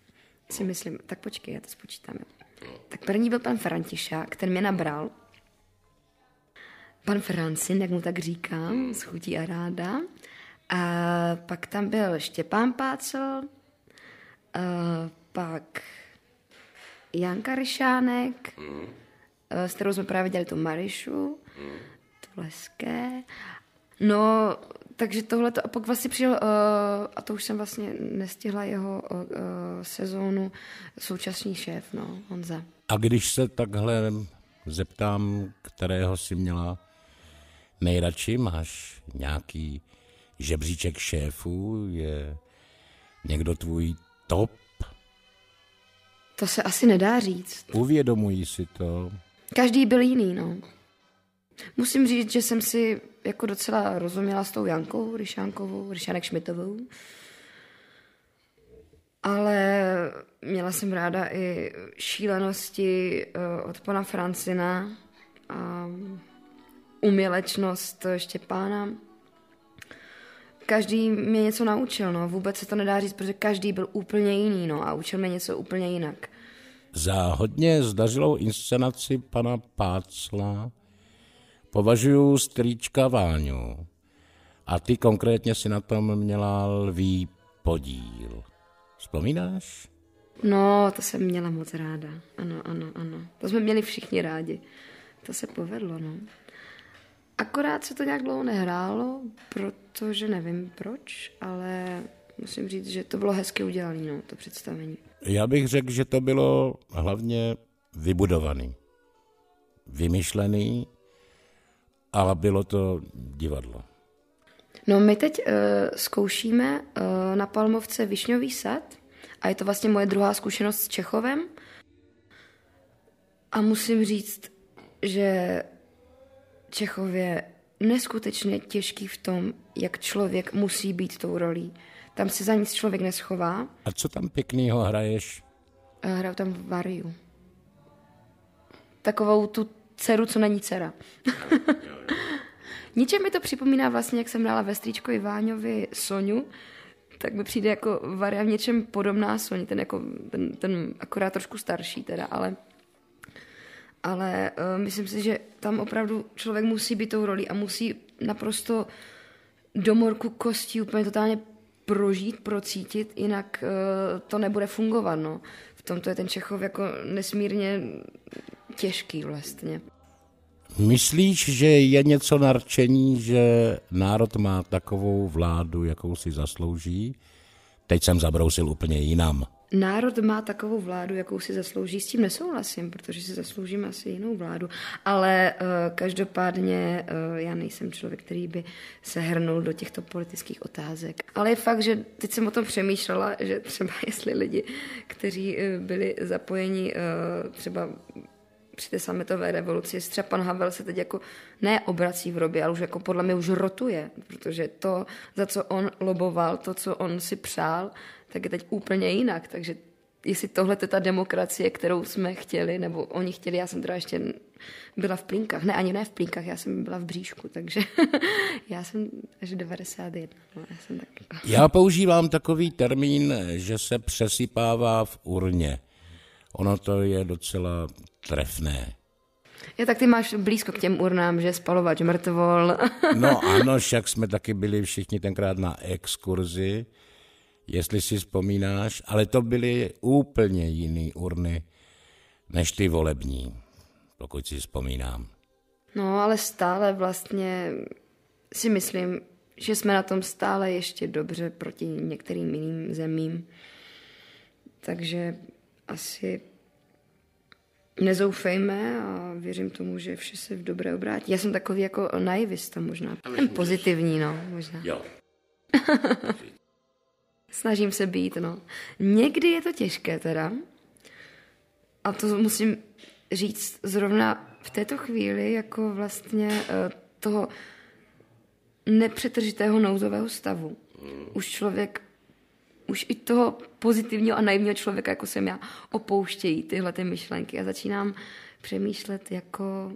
si myslím. Tak počkej, já to spočítám. Tak první byl pan Františák, ten mě nabral. Pan Francin, jak mu tak říkám, s chutí a ráda. A pak tam byl Štěpán Pácel, a pak Janka Ryšánek, Eh, s kterou jsme právě dělali tu Marišu, mm. Tleské. No, takže tohle to, a pak vlastně přijel, uh, a to už jsem vlastně nestihla jeho uh, sezónu, současný šéf, no, Honza. A když se takhle zeptám, kterého si měla nejradši, máš nějaký žebříček šéfů, je někdo tvůj top? To se asi nedá říct. Uvědomují si to? Každý byl jiný, no. Musím říct, že jsem si jako docela rozuměla s tou Jankou Ryšánkovou, Ryšanek Šmitovou. Ale měla jsem ráda i šílenosti uh, od pana Francina a umělečnost Štěpána. každý mě něco naučil, no. Vůbec se to nedá říct, protože každý byl úplně jiný, no. A učil mě něco úplně jinak. Za hodně zdařilou inscenaci pana Pácla považuji strýčka Váňu. A ty konkrétně si na tom měla lví podíl. Vzpomínáš? No, to jsem měla moc ráda. Ano, ano, ano. To jsme měli všichni rádi. To se povedlo, no. Akorát se to nějak dlouho nehrálo, protože nevím proč, ale musím říct, že to bylo hezky udělané, no, to představení. Já bych řekl, že to bylo hlavně vybudovaný, vymyšlený, ale bylo to divadlo. No my teď uh, zkoušíme uh, na Palmovce Višňový sad a je to vlastně moje druhá zkušenost s Čechovem. A musím říct, že Čechov je neskutečně těžký v tom, jak člověk musí být tou rolí. Tam se za nic člověk neschová. A co tam pěknýho hraješ? Uh, hraju tam Variu. Takovou tu dceru, co není dcera. Ničem mi to připomíná vlastně, jak jsem hrála ve Stříčkovi Váňovi Soňu, tak mi přijde jako Varia v něčem podobná Soni, ten, jako, ten, ten akorát trošku starší teda, ale ale uh, myslím si, že tam opravdu člověk musí být tou rolí a musí naprosto do morku kostí úplně totálně prožít, procítit, jinak uh, to nebude fungovat. No. V tomto je ten Čechov jako nesmírně těžký vlastně. Myslíš, že je něco narčení, že národ má takovou vládu, jakou si zaslouží? Teď jsem zabrousil úplně jinam. Národ má takovou vládu, jakou si zaslouží, s tím nesouhlasím, protože si zasloužíme asi jinou vládu, ale uh, každopádně uh, já nejsem člověk, který by se hrnul do těchto politických otázek. Ale je fakt, že teď jsem o tom přemýšlela, že třeba jestli lidi, kteří uh, byli zapojeni uh, třeba při té sametové revoluci, třeba pan Havel se teď jako neobrací v robě, ale už jako podle mě už rotuje, protože to, za co on loboval, to, co on si přál, tak je teď úplně jinak. Takže jestli tohle je ta demokracie, kterou jsme chtěli, nebo oni chtěli, já jsem teda ještě byla v plínkách. Ne, ani ne v plínkách, já jsem byla v bříšku, takže já jsem až 91. No, já, jsem tak... Já používám takový termín, že se přesypává v urně. Ono to je docela trefné. Ja, tak ty máš blízko k těm urnám, že spalovač mrtvol. No ano, však jsme taky byli všichni tenkrát na exkurzi, jestli si vzpomínáš, ale to byly úplně jiný urny než ty volební, pokud si vzpomínám. No, ale stále vlastně si myslím, že jsme na tom stále ještě dobře proti některým jiným zemím. Takže asi nezoufejme a věřím tomu, že vše se v dobré obrátí. Já jsem takový jako naivista možná. Ten pozitivní, no, možná. Jo. Snažím se být, no. Někdy je to těžké teda. A to musím říct zrovna v této chvíli jako vlastně eh, toho nepřetržitého nouzového stavu. Už člověk už i toho pozitivního a naivního člověka, jako jsem já, opouštějí tyhle ty myšlenky a začínám přemýšlet jako...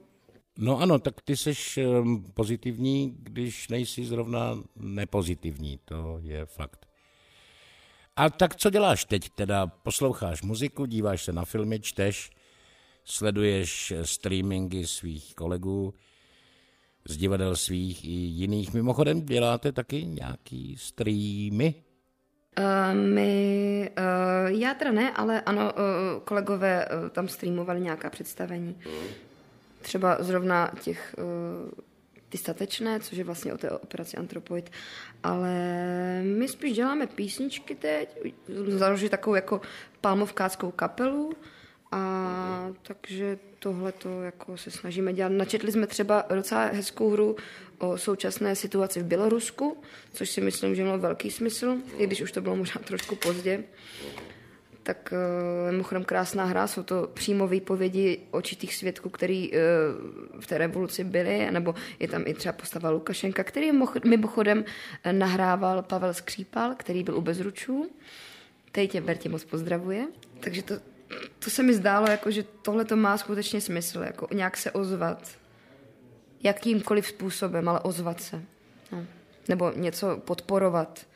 No ano, tak ty jsi ehm, pozitivní, když nejsi zrovna nepozitivní, to je fakt. A tak co děláš teď? Teda posloucháš muziku, díváš se na filmy, čteš, sleduješ streamingy svých kolegů, z divadel svých i jiných. Mimochodem děláte taky nějaký streamy? Uh, my, uh, já teda ne, ale ano, uh, kolegové uh, tam streamovali nějaká představení. Třeba zrovna těch uh, ty statečné, což je vlastně o té operaci Antropoid, ale my spíš děláme písničky teď, založili takovou jako palmovkáckou kapelu, a takže tohle to jako se snažíme dělat. Načetli jsme třeba docela hezkou hru o současné situaci v Bělorusku, což si myslím, že mělo velký smysl, i když už to bylo možná trošku pozdě. Tak uh, mimochodem krásná hra, jsou to přímo výpovědi očitých svědků, který uh, v té revoluci byli, nebo je tam i třeba postava Lukašenka, který mimochodem nahrával Pavel Skřípal, který byl u Bezručů. Teď tě Bertě moc pozdravuje. Takže to, to se mi zdálo, jako, že tohle to má skutečně smysl, jako nějak se ozvat. Jakýmkoliv způsobem, ale ozvat se. No. nebo něco podporovat.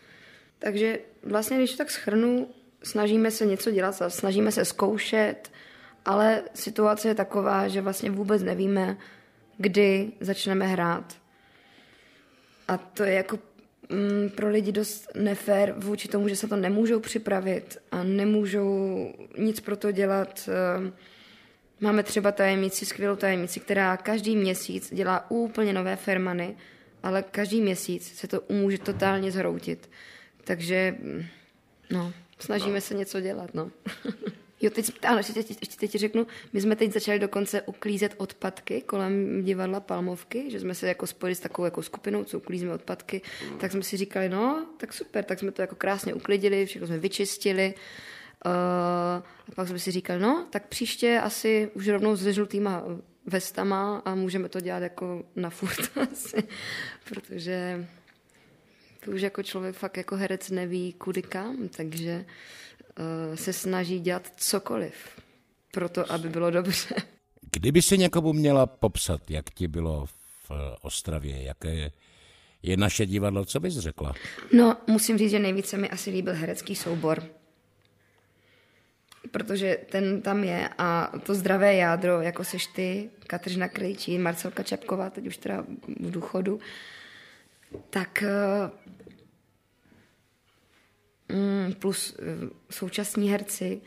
Takže vlastně, když to tak schrnu, snažíme se něco dělat, snažíme se zkoušet, ale situace je taková, že vlastně vůbec nevíme, kdy začneme hrát. A to je jako mm, pro lidi dost nefér vůči tomu, že se to nemůžou připravit a nemůžou nic pro to dělat. Eh, máme třeba tajemnici, skvělou tajemnici, která každý měsíc dělá úplně nové fermany, ale každý měsíc se to může totálně zhroutit. Takže, mm, no, snažíme se něco dělat, no. Jo, teď, ano, ještě, teď, ještě teď řeknu, my jsme teď začali dokonce uklízet odpadky kolem divadla Palmovky, že jsme se jako spojili s takovou jako skupinou, co uklízíme odpadky, tak jsme si říkali, no, tak super, tak jsme to jako krásně uklidili, všechno jsme vyčistili, uh, a pak jsme si říkali, no, tak příště asi už rovnou se žlutýma vestama a můžeme to dělat jako na furt asi, protože to už jako člověk fakt jako herec neví kudy kam, takže uh, se snaží dělat cokoliv pro to, aby bylo dobře. Kdyby si někomu měla popsat, jak ti bylo v eh, Ostravě, jaké je naše divadlo, co bys řekla? No, musím říct, že nejvíce mi asi líbil herecký soubor. Protože ten tam je a to zdravé jádro, jako seš ty, Kateřina Krejčí, Marcelka Čapková, teď už teda v důchodu, tak eh, mm, plus eh, současní herci.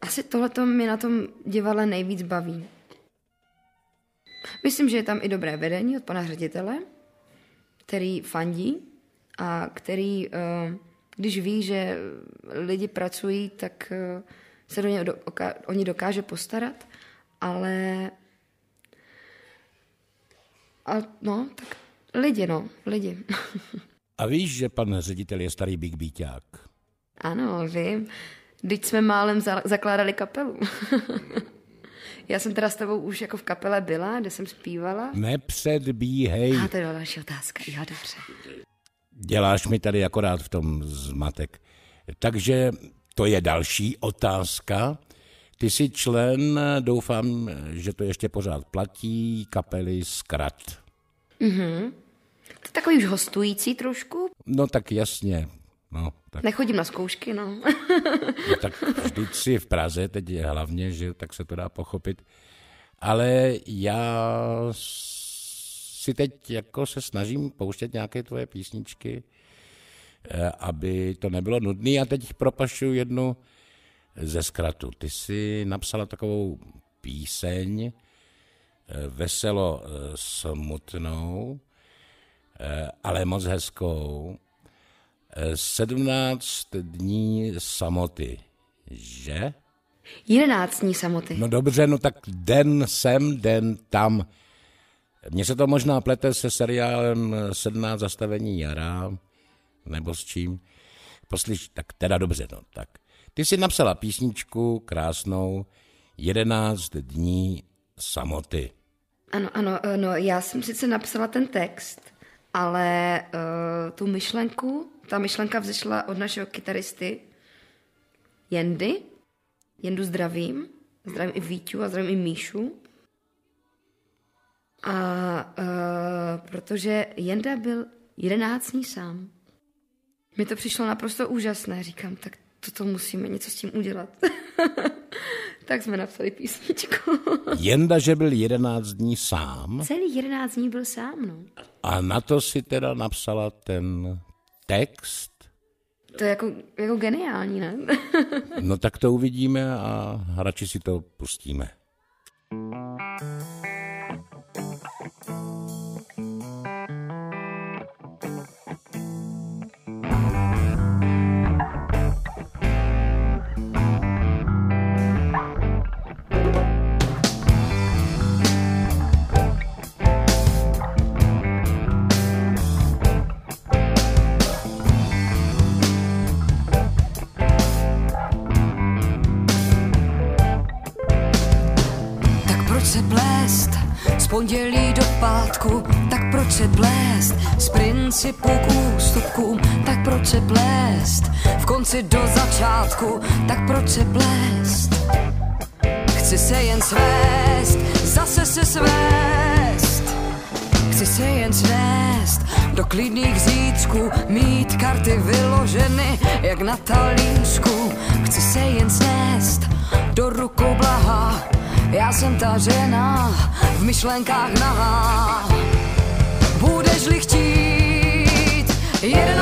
Asi tohle mi na tom divadle nejvíc baví. Myslím, že je tam i dobré vedení od pana ředitele, který fandí a který, eh, když ví, že lidi pracují, tak se do něj do, oni dokáže postarat, ale a no, tak lidi, no, lidi. A víš, že pan ředitel je starý Big Bíťák? Ano, vím. Teď jsme málem za, zakládali kapelu. Já jsem teda s tebou už jako v kapele byla, kde jsem zpívala. Nepředbíhej. A to je další otázka. Jo, dobře. Děláš mi tady akorát v tom zmatek. Takže to je další otázka. Ty jsi člen, doufám, že to ještě pořád platí, kapely Skrat. Mhm. Takový už hostující trošku. No tak jasně. No, tak, Nechodím na zkoušky, no. no, tak vždyť si v Praze, teď je hlavně, že tak se to dá pochopit. Ale já si teď jako se snažím pouštět nějaké tvoje písničky, eh, aby to nebylo nudné. A teď propašuju jednu ze zkratu. Ty jsi napsala takovou píseň, eh, veselo eh, smutnou, ale moc hezkou. 17 dní samoty, že? 11 dní samoty. No dobře, no tak den sem, den tam. Mně se to možná plete se seriálem 17 zastavení jara, nebo s čím. Poslyš, tak teda dobře, no tak. Ty jsi napsala písničku krásnou 11 dní samoty. Ano, ano, no já jsem sice napsala ten text, ale uh, tu myšlenku, ta myšlenka vzešla od našeho kytaristy Jendy. Jendu zdravím. Zdravím i Víťu a zdravím i Míšu. A uh, protože Jenda byl jedenáct dní sám. Mi to přišlo naprosto úžasné. Říkám, tak toto musíme něco s tím udělat. tak jsme napsali písničku. Jenda, že byl 11 dní sám. Celý 11 dní byl sám, no. A na to si teda napsala ten text? To je jako, jako geniální, ne? no tak to uvidíme a radši si to pustíme. Pondělí do pátku, tak proč se plést? Z principu k ústupkům, tak proč se plést? V konci do začátku, tak proč se plést? Chci se jen svést, zase se svést. Chci se jen svést, do klidných zítřků, mít karty vyloženy jak na talířku. Chci se jen snést do rukou blaha, já jsem ta žena v myšlenkách nahá. Budeš-li chtít jedenáct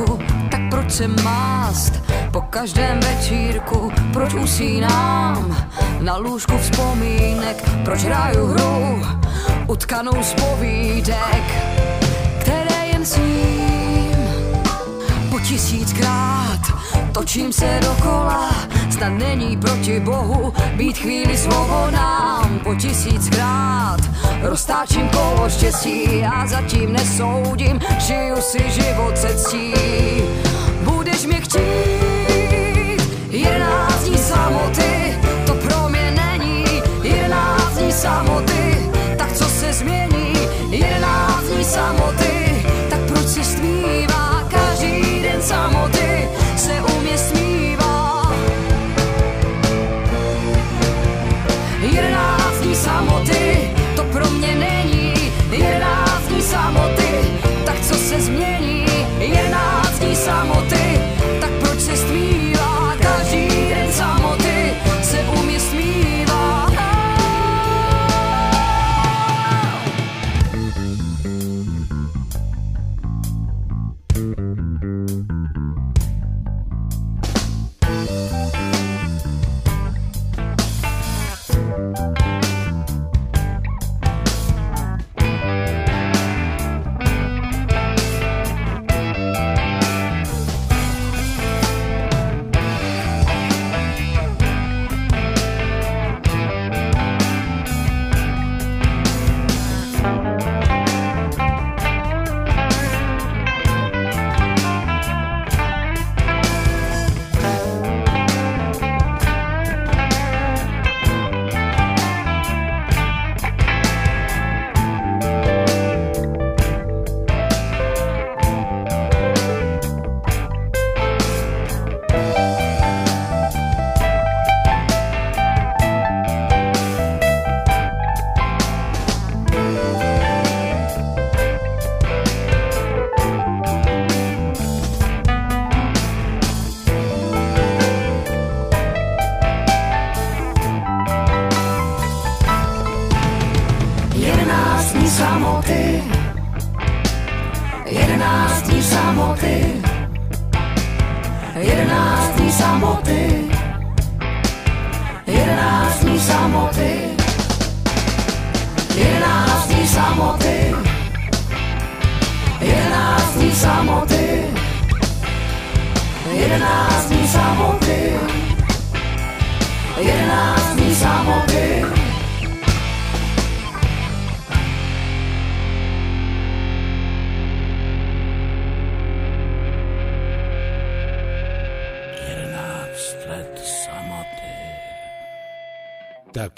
pospátku? Tak proč se mást po každém večírku? Proč usínám na lůžku vzpomínek? Proč hraju hru utkanou z povídek, které jen sním po tisíckrát točím se dokola, snad není proti Bohu být chvíli svobodám po tisíckrát. Roztáčím kolo štěstí a zatím nesoudím, žiju si život se ctí. Budeš mě chtít, jedenáct dní samoty, to pro mě není. Jedenáct dní samoty, tak co se změní, jedenáct dní samoty,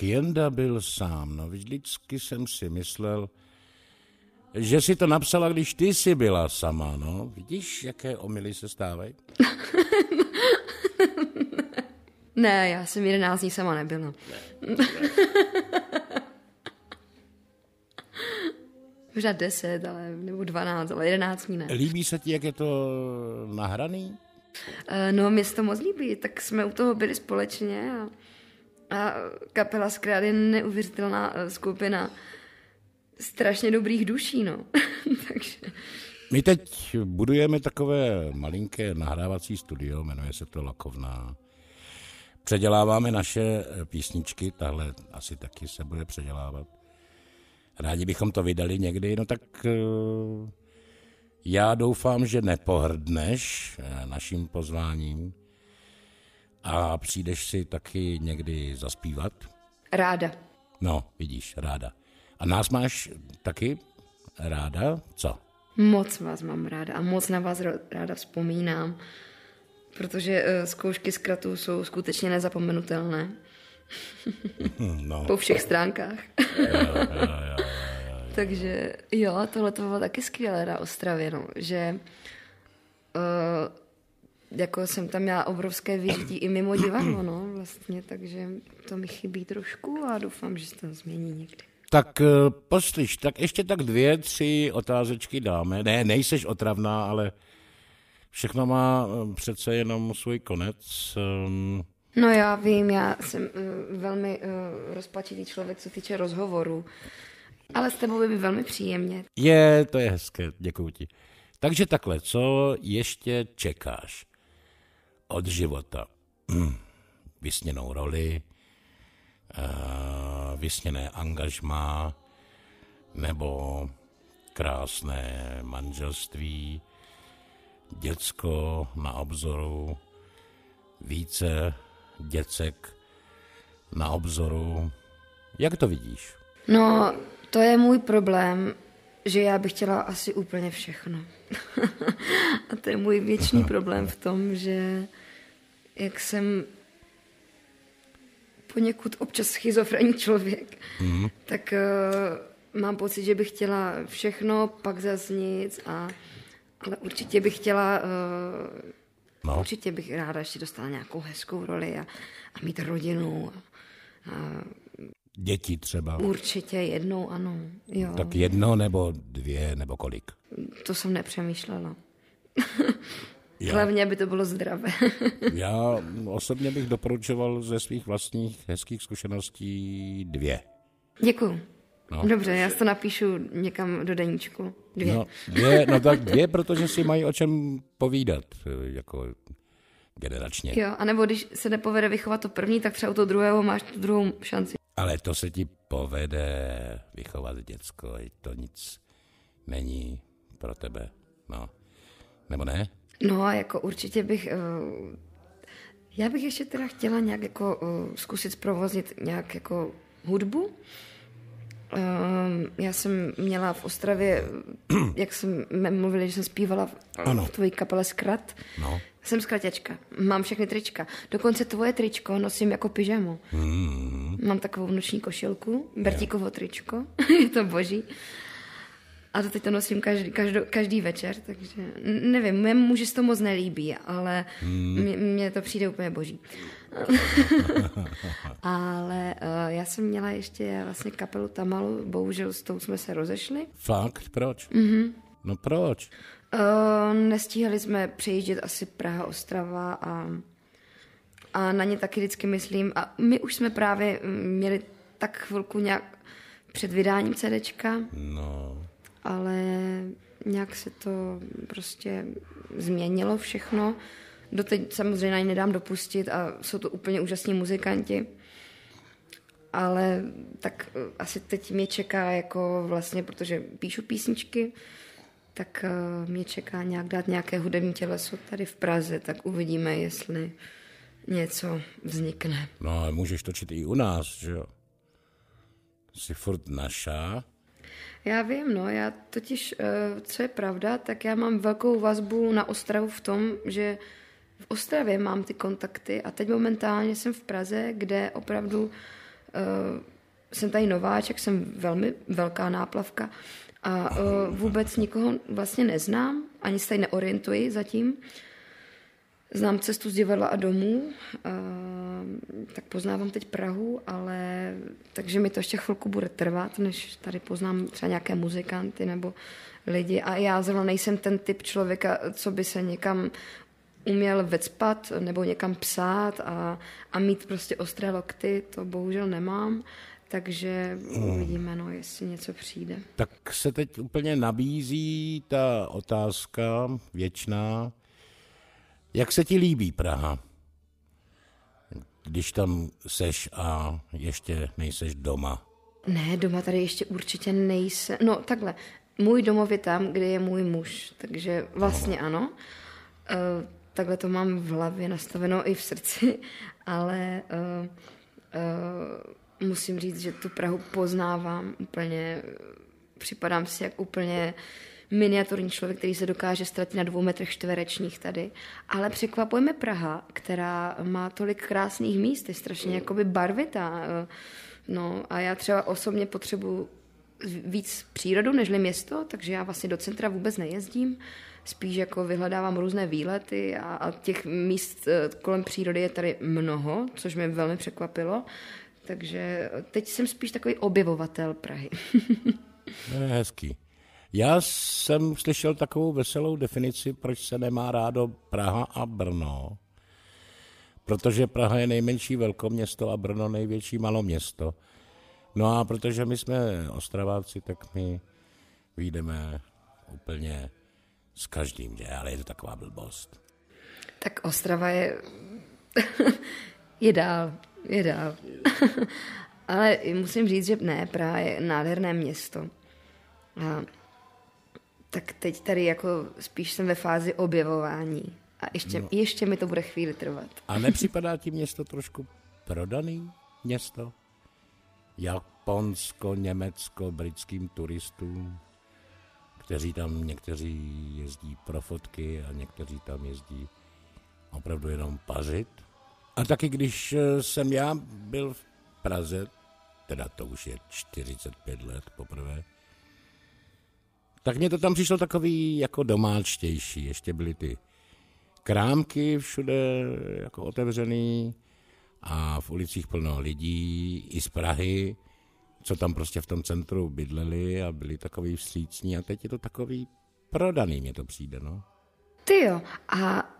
Jenda byl sám. No vždycky jsem si myslel, že si to napsala, když ty jsi byla sama, no. Vidíš, jaké omily se stávají? Ne, já jsem 11 dní sama nebyla. Možná 10, ale, nebo 12, ale 11 dní ne. Líbí se ti, jak je to nahraný? Eh, No, mě se to moc líbí, tak jsme u toho byli společně a, a kapela Skrát je neuvěřitelná eh, skupina strašně dobrých duší, no. Takže My teď budujeme takové malinké nahrávací studio, jmenuje se to Lakovná. Předěláváme naše eh, písničky, tahle asi taky se bude předělávat. Rádi bychom to vydali někdy, no tak eh, já doufám, že nepohrdneš naším pozváním a přijdeš si taky někdy zaspívat. Ráda. No, vidíš, ráda. A nás máš taky ráda? Co? Moc vás mám ráda a moc na vás ráda vzpomínám, protože uh, zkoušky z kratu jsou skutečně nezapomenutelné. No. po všech stránkách. Takže jo, tohle to bylo taky skvělé na Ostravě, no, že uh, jako jsem tam měla obrovské vyžití i mimo divadlo, no, vlastně, takže to mi chybí trošku a doufám, že se to změní někdy. Tak eh, poslyš, tak ještě tak dvě, tři otázečky dáme. Ne, nejseš otravná, ale všechno má eh, přece jenom svůj konec. Um, No já vím, já jsem uh, velmi rozpačitý člověk, co týče rozhovoru, ale s tebou by mi velmi příjemně. Je, to je hezké, děkuji ti. Takže takhle, co ještě čekáš od života? Hm, vysněnou roli, uh, vysněné angažmá, nebo krásné manželství, děcko na obzoru, více děcek na obzoru. Jak to vidíš? No, to je můj problém, že já bych chtěla asi úplně všechno. a to je můj věčný problém v tom, že jak jsem poněkud občas schizofrenní člověk, mm. tak uh, mám pocit, že bych chtěla všechno, pak zase nic, a, ale určitě bych chtěla uh, No. Určitě bych ráda ještě dostala nějakou hezkou roli a, a mít rodinu. A, a Děti třeba. Určitě jednou, ano. Jo. Tak jedno nebo dvě nebo kolik? To jsem nepřemýšlela. Já. Hlavně, aby to bylo zdravé. Já osobně bych doporučoval ze svých vlastních hezkých zkušeností dvě. Děkuju. No. Dobře, já to napíšu někam do deníčku. Dvě. No, dvě, no tak dvě, protože si mají o čem povídat, jako generačně. Jo, anebo když se nepovede vychovat to první, tak třeba u toho druhého máš tu druhou šanci. Ale to se ti povede vychovat děcko, to nic není pro tebe, no. Nebo ne? No, jako určitě bych... Uh, já bych ještě teda chtěla nějak jako uh, zkusit zprovoznit nějak jako hudbu. Uh, já jsem měla v Ostravě, jak jsem mluvili, že jsem zpívala v, ano. v tvojí kapele Skrat. No. Jsem zkratěčka. Mám všechny trička. Dokonce tvoje tričko nosím jako pyžamo. Mm. Mám takovou noční košilku, Bertíkovo tričko. je to boží. A to teď to nosím každý, každý, každý večer, takže nevím, mé muži se to moc nelíbí, ale hmm. mně to přijde úplně boží. ale uh, já jsem měla ještě vlastně kapelu Tamalu, bohužel s tou jsme se rozešli. Fakt? Proč? Mm-hmm. No proč? Uh, nestíhali jsme přejíždět asi Praha, Ostrava a, a na ně taky vždycky myslím. A my už jsme právě měli tak chvilku nějak před vydáním CDčka. No ale nějak se to prostě změnilo všechno. Doteď samozřejmě ani nedám dopustit a jsou to úplně úžasní muzikanti. Ale tak eh, asi teď mě čeká jako vlastně, protože píšu písničky, tak eh, mě čeká nějak dát nějaké hudební těleso tady v Praze, tak uvidíme, jestli něco vznikne. No ale můžeš točit i u nás, že jo? Jsi furt naša, já vím, no, já totiž, eh, co je pravda, tak já mám velkou vazbu na Ostravu v tom, že v Ostravě mám ty kontakty a teď momentálně jsem v Praze, kde opravdu uh, jsem tady nováček, jsem velmi velká náplavka a uh, vůbec nikoho vlastně neznám, ani se tady neorientuji zatím. Znám cestu z divadla a domů, tak poznávám teď Prahu, ale takže mi to ještě chvilku bude trvat, než tady poznám třeba nějaké muzikanty nebo lidi. A já zrovna nejsem ten typ člověka, co by se někam uměl vecpat nebo někam psát a, a mít prostě ostré lokty, to bohužel nemám. Takže uvidíme, no, jestli něco přijde. Tak se teď úplně nabízí ta otázka věčná, jak se ti líbí Praha? Když tam seš a ještě nejseš doma. Ne, doma tady ještě určitě nejsem. No takhle, můj domov je tam, kde je můj muž, takže vlastně no. ano. Uh, takhle to mám v hlavě nastaveno i v srdci, ale uh, uh, musím říct, že tu Prahu poznávám úplně, připadám si jak úplně miniaturní člověk, který se dokáže ztratit na dvou metrech čtverečních tady. Ale překvapuje mě Praha, která má tolik krásných míst, je strašně jakoby barvitá. No a já třeba osobně potřebuji víc přírodu nežli město, takže já vlastně do centra vůbec nejezdím. Spíš jako vyhledávám různé výlety a, a těch míst eh, kolem přírody je tady mnoho, což mě velmi překvapilo. Takže teď jsem spíš takový objevovatel Prahy. je hezký. Já jsem slyšel takovou veselou definici, proč se nemá rádo Praha a Brno. Protože Praha je nejmenší velkoměsto a Brno největší maloměsto. No a protože my jsme ostraváci, tak my vyjdeme úplně s každým, že? Ale je to taková blbost. Tak Ostrava je... je dál, je dál. Ale musím říct, že ne, Praha je nádherné město. A tak teď tady jako spíš jsem ve fázi objevování. A ještě, no. ještě mi to bude chvíli trvat. A nepřipadá ti město trošku prodaný město? Japonsko, Německo, britským turistům, kteří tam někteří jezdí pro fotky a někteří tam jezdí opravdu jenom pařit. A taky když eh, jsem já byl v Praze, teda to už je 45 let poprvé, tak mě to tam přišlo takový jako domáčtější. Ještě byly ty krámky všude jako otevřený a v ulicích plno lidí, i z Prahy, co tam prostě v tom centru bydleli a byli takový vstřícní a teď je to takový prodaný, mě to přijde, no. Ty jo, a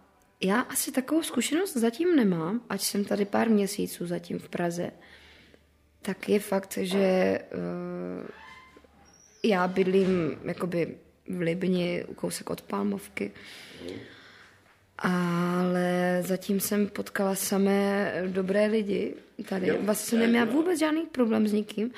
já asi takovou zkušenost zatím nemám, ať jsem tady pár měsíců zatím v Praze, tak je fakt, že uh, já bydlím jakoby v Libni, kousek od Palmovky. Ale zatím jsem potkala samé dobré lidi tady. Vlastně jsem neměla vůbec žádný problém s nikým.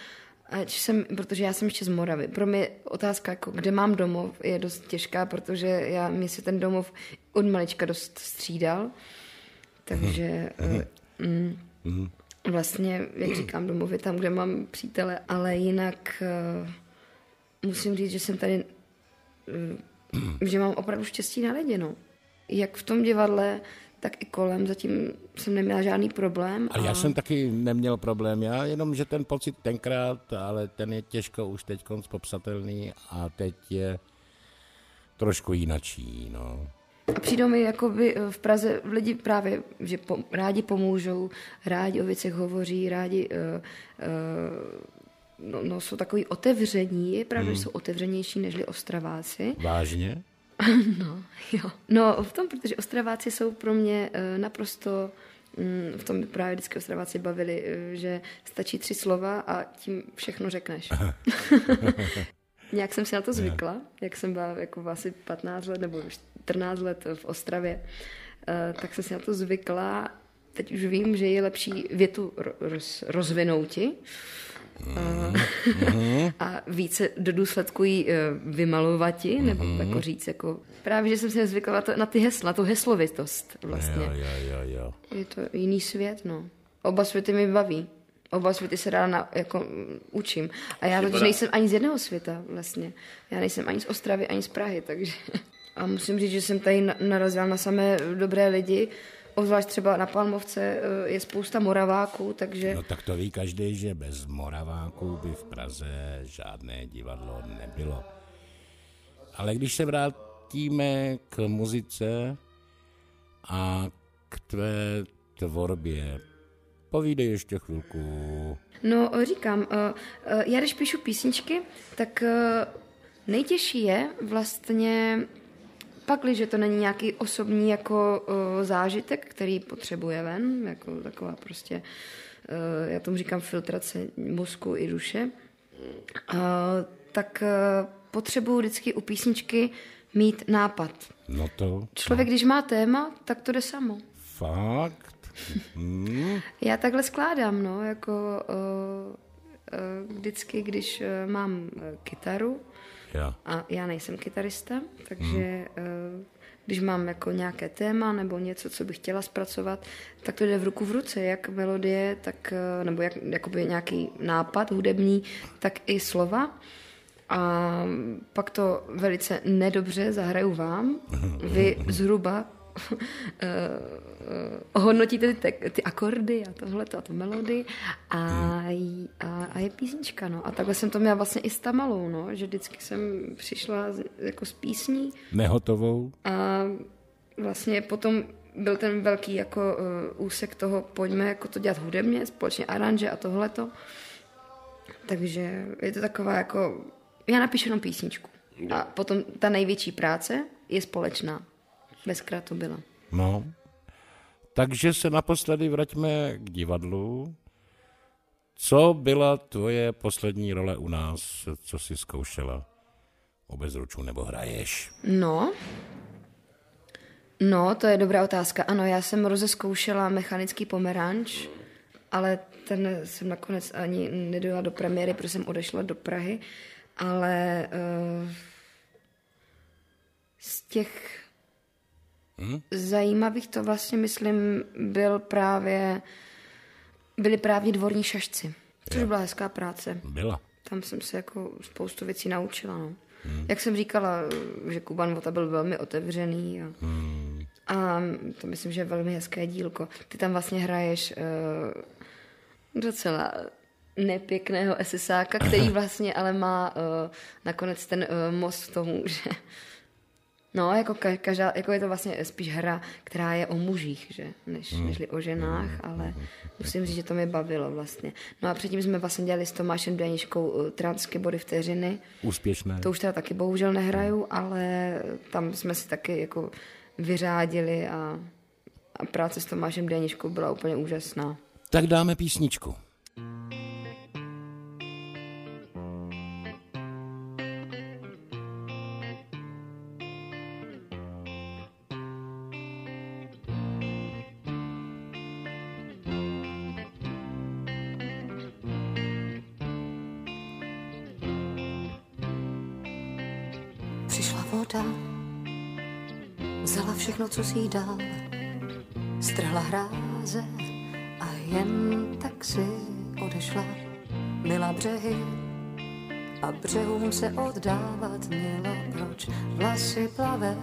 Ať jsem, protože já jsem ještě z Moravy. Pro mě otázka, jako, kde mám domov, je dost těžká, protože já, mě se ten domov od malička dost střídal. Takže mm, mm, vlastně, jak říkám, domov je tam, kde mám přítele, ale jinak uh, musím říct, že jsem tady, eh, že mám opravdu štěstí na lidi, no. Jak v tom divadle, tak i kolem. Zatím jsem neměla žádný problém. Ale a... já jsem taky neměl problém. Já jenom, že ten pocit tenkrát, ale ten je těžko už teď popsatelný a teď je trošku jinačí, no. A přijdou mi jako by eh, v Praze lidi právě, že po, rádi pomůžou, rádi o věcech hovoří, rádi uh, uh, no, no, jsou takový otevření, je pravda, hmm. že jsou otevřenější nežli Ostraváci. Vážně? no, jo. No, v tom, protože Ostraváci jsou pro mě uh, naprosto mm, v tom právě vždycky Ostraváci bavili, uh, že stačí tři slova a tím všechno řekneš. Nějak jsem si na to zvykla, jak jsem byla jako asi 15 let nebo 14 let v Ostravě, uh, tak jsem si na to zvykla. Teď už vím, že je lepší větu roz, rozvinouti, mm-hmm. a více do důsledku jí eh, vymalovati, nebo mm-hmm. jako říct, jako právě, že jsem si nezvykla to, na ty hesla, tu heslovitost vlastně. Jo, jo, jo, jo. Je to jiný svět, no. Oba světy mi baví. Oba světy se ráda na, jako, učím. A já totiž nejsem ani z jedného světa vlastně. Já nejsem ani z Ostravy, ani z Prahy, takže... A musím říct, že jsem tady narazila na samé dobré lidi, Obzvlášť třeba na Palmovce eh, je spousta Moraváků, takže... No tak to ví každý, že bez Moraváků by v Praze žádné divadlo nebylo. Ale když se vrátíme k muzice a k tvé tvorbě, povídej ještě chvilku. No, říkám, eh, eh, já když píšu písničky, tak nejtěžší je vlastně pak, když to není nějaký osobní jako uh, zážitek, který potřebuje ven, jako taková prostě, uh, já tomu říkám filtrace mozku i duše, uh, tak uh, potřebuji vždycky u písničky mít nápad. No to... Člověk, když má téma, tak to jde samo. Fakt? Hmm. Já takhle skládám, no, jako uh, vždycky, když uh, mám uh, kytaru, Ja. A já nejsem kytarista, takže hmm. když mám jako nějaké téma nebo něco, co bych chtěla zpracovat, tak to jde v ruku v ruce, jak melodie, tak, eh, nebo jak, jakoby nějaký nápad hudební, tak i slova. A pak to velice nedobře zahraju vám. Vy zhruba hodnotíte ty, ty akordy a tohle a tu melodii a, a, a je písnička, no. A takhle jsem to měla vlastně i s Tamalou, no, že vždycky jsem přišla z, jako s písní. Nehotovou. A vlastně potom byl ten velký jako uh, úsek toho, pojďme jako to dělat hudebně, společně aranže a tohleto. Takže je to taková jako, já napíšu jenom písničku. A potom ta největší práce je společná. Bezkrát to byla. No, takže se naposledy vraťme k divadlu. Co byla tvoje poslední role u nás, co jsi zkoušela? O bezručů nebo hraješ? No, no, to je dobrá otázka. Ano, já jsem rozeskoušela mechanický pomeranč, ale ten jsem nakonec ani nedojela do premiéry, protože jsem odešla do Prahy, ale uh, z těch Hmm? Zajímavých to vlastně, myslím, byl právě, byli právě dvorní šašci, což byla hezká práce. Byla. Tam jsem se jako spoustu věcí naučila. No. Hmm. Jak jsem říkala, že Kuban Vota byl velmi otevřený a, hmm. a to myslím, že je velmi hezké dílko. Ty tam vlastně hraješ uh, docela nepěkného SSáka, který vlastně ale má uh, nakonec ten uh, most tomu, že No, jako, každá, jako je to vlastně spíš hra, která je o mužích, že, než, mm. nežli o ženách, mm. ale musím říct, že to mě bavilo vlastně. No a předtím jsme vlastně dělali s Tomášem Daniškou uh, transky body vteřiny. Úspěšné. To už teda taky bohužel nehraju, ale tam jsme si taky jako vyřádili a, a práce s Tomášem Daniškou byla úplně úžasná. Tak dáme písničku. Všechno, co si dal. Strhla hráze a jen tak si odešla. Mila břehy a břehům se oddávat měla. Proč vlasy plavé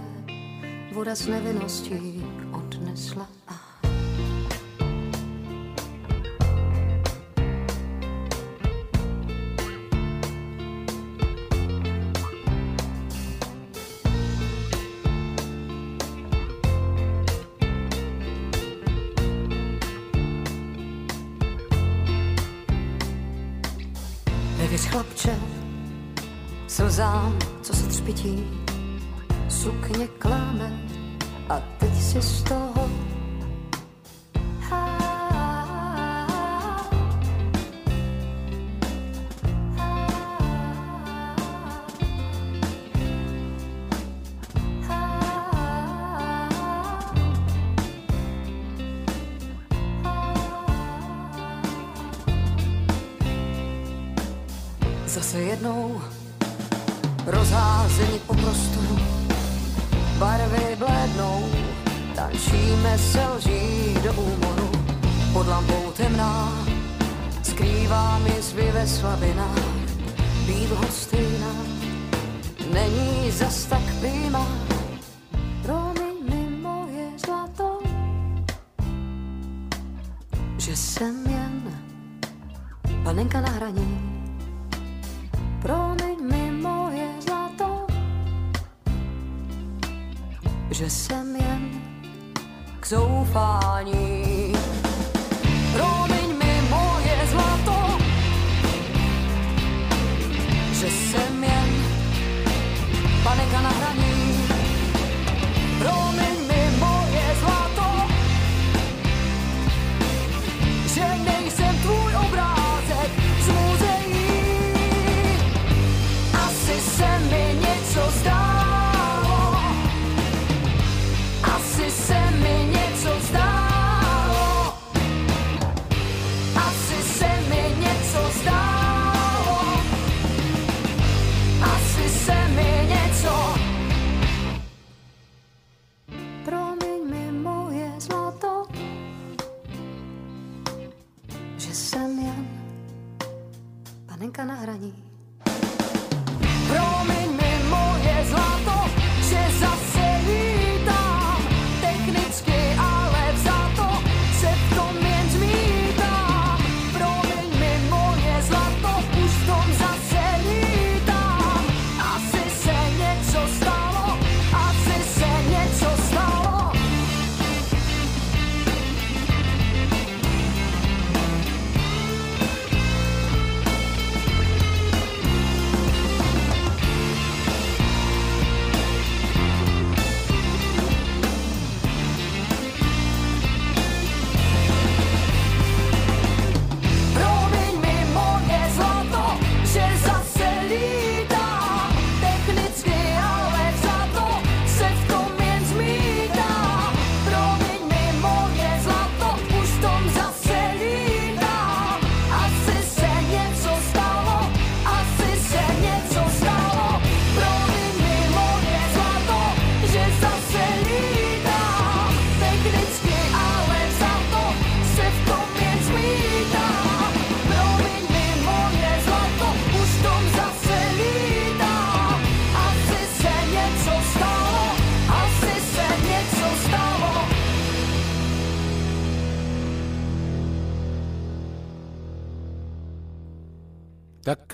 voda s nevinností odnesla.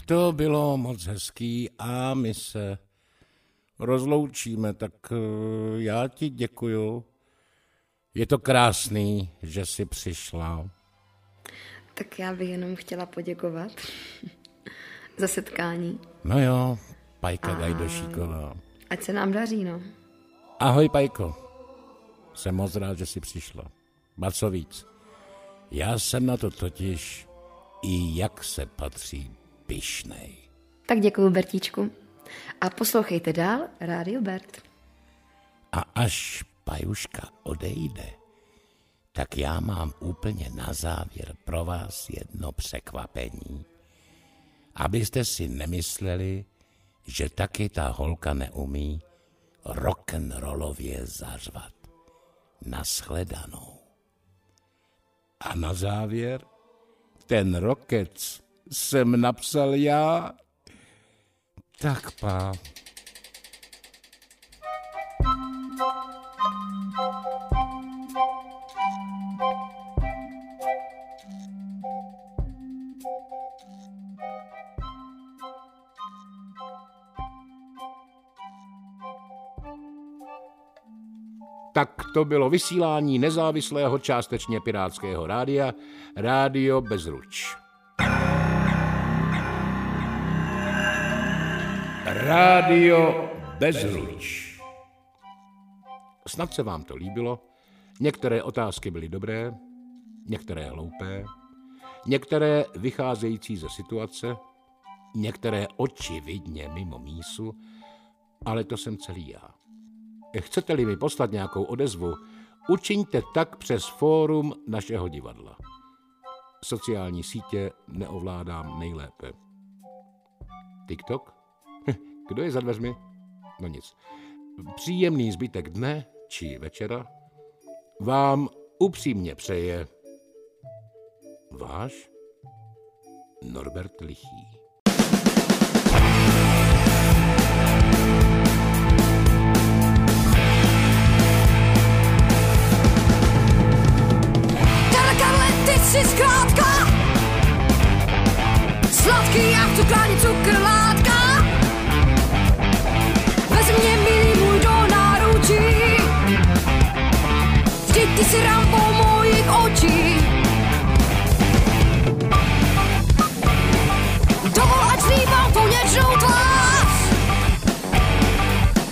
To bylo moc hezký a my se rozloučíme, tak eh, já ti děkuju. Je to krásný, že jsi přišla. Tak já bych jenom chtěla poděkovat za setkání. No jo, Pajka Gajdošíková. Ať se nám daří, no. Ahoj, Pajko. Jsem moc rád, že jsi přišla. Ba co víc, já jsem na to totiž i jak se patří pyšnej. Tak děkuju, Bertíčku. A poslouchejte dál Rádio Bert. A až Pajuška odejde, tak já mám úplně na závěr pro vás jedno překvapení. Abyste si nemysleli, že taky ta holka neumí rock'n'rollově zařvat. Naschledanou. A na závěr, ten rokec jsem napsal já. Tak pá. Tak to bylo vysílání nezávislého částečně pirátského rádia Rádio Bezruč. Rádio Bezruč. Snad se vám to líbilo. Některé otázky byly dobré, některé hloupé, některé vycházející ze situace, některé očividně mimo mísu, ale to jsem celý já. Chcete-li mi poslat nějakou odezvu, učiňte tak přes fórum našeho divadla. Sociální sítě neovládám nejlépe. TikTok? Kdo je za dveřmi? No nic. Příjemný zbytek dne či večera vám upřímně přeje váš Norbert Lichý. Jsi zkrátka Sladký jak cukrání cukrlátka Vezmi náručí Vždyť ty si rampou mojich očí. Dovol, ať slívám tvou něčnou tvář.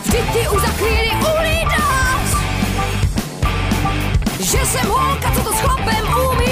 Vždyť ty už za chvíli ulítáš že jsem holka, co to s chlapem umí.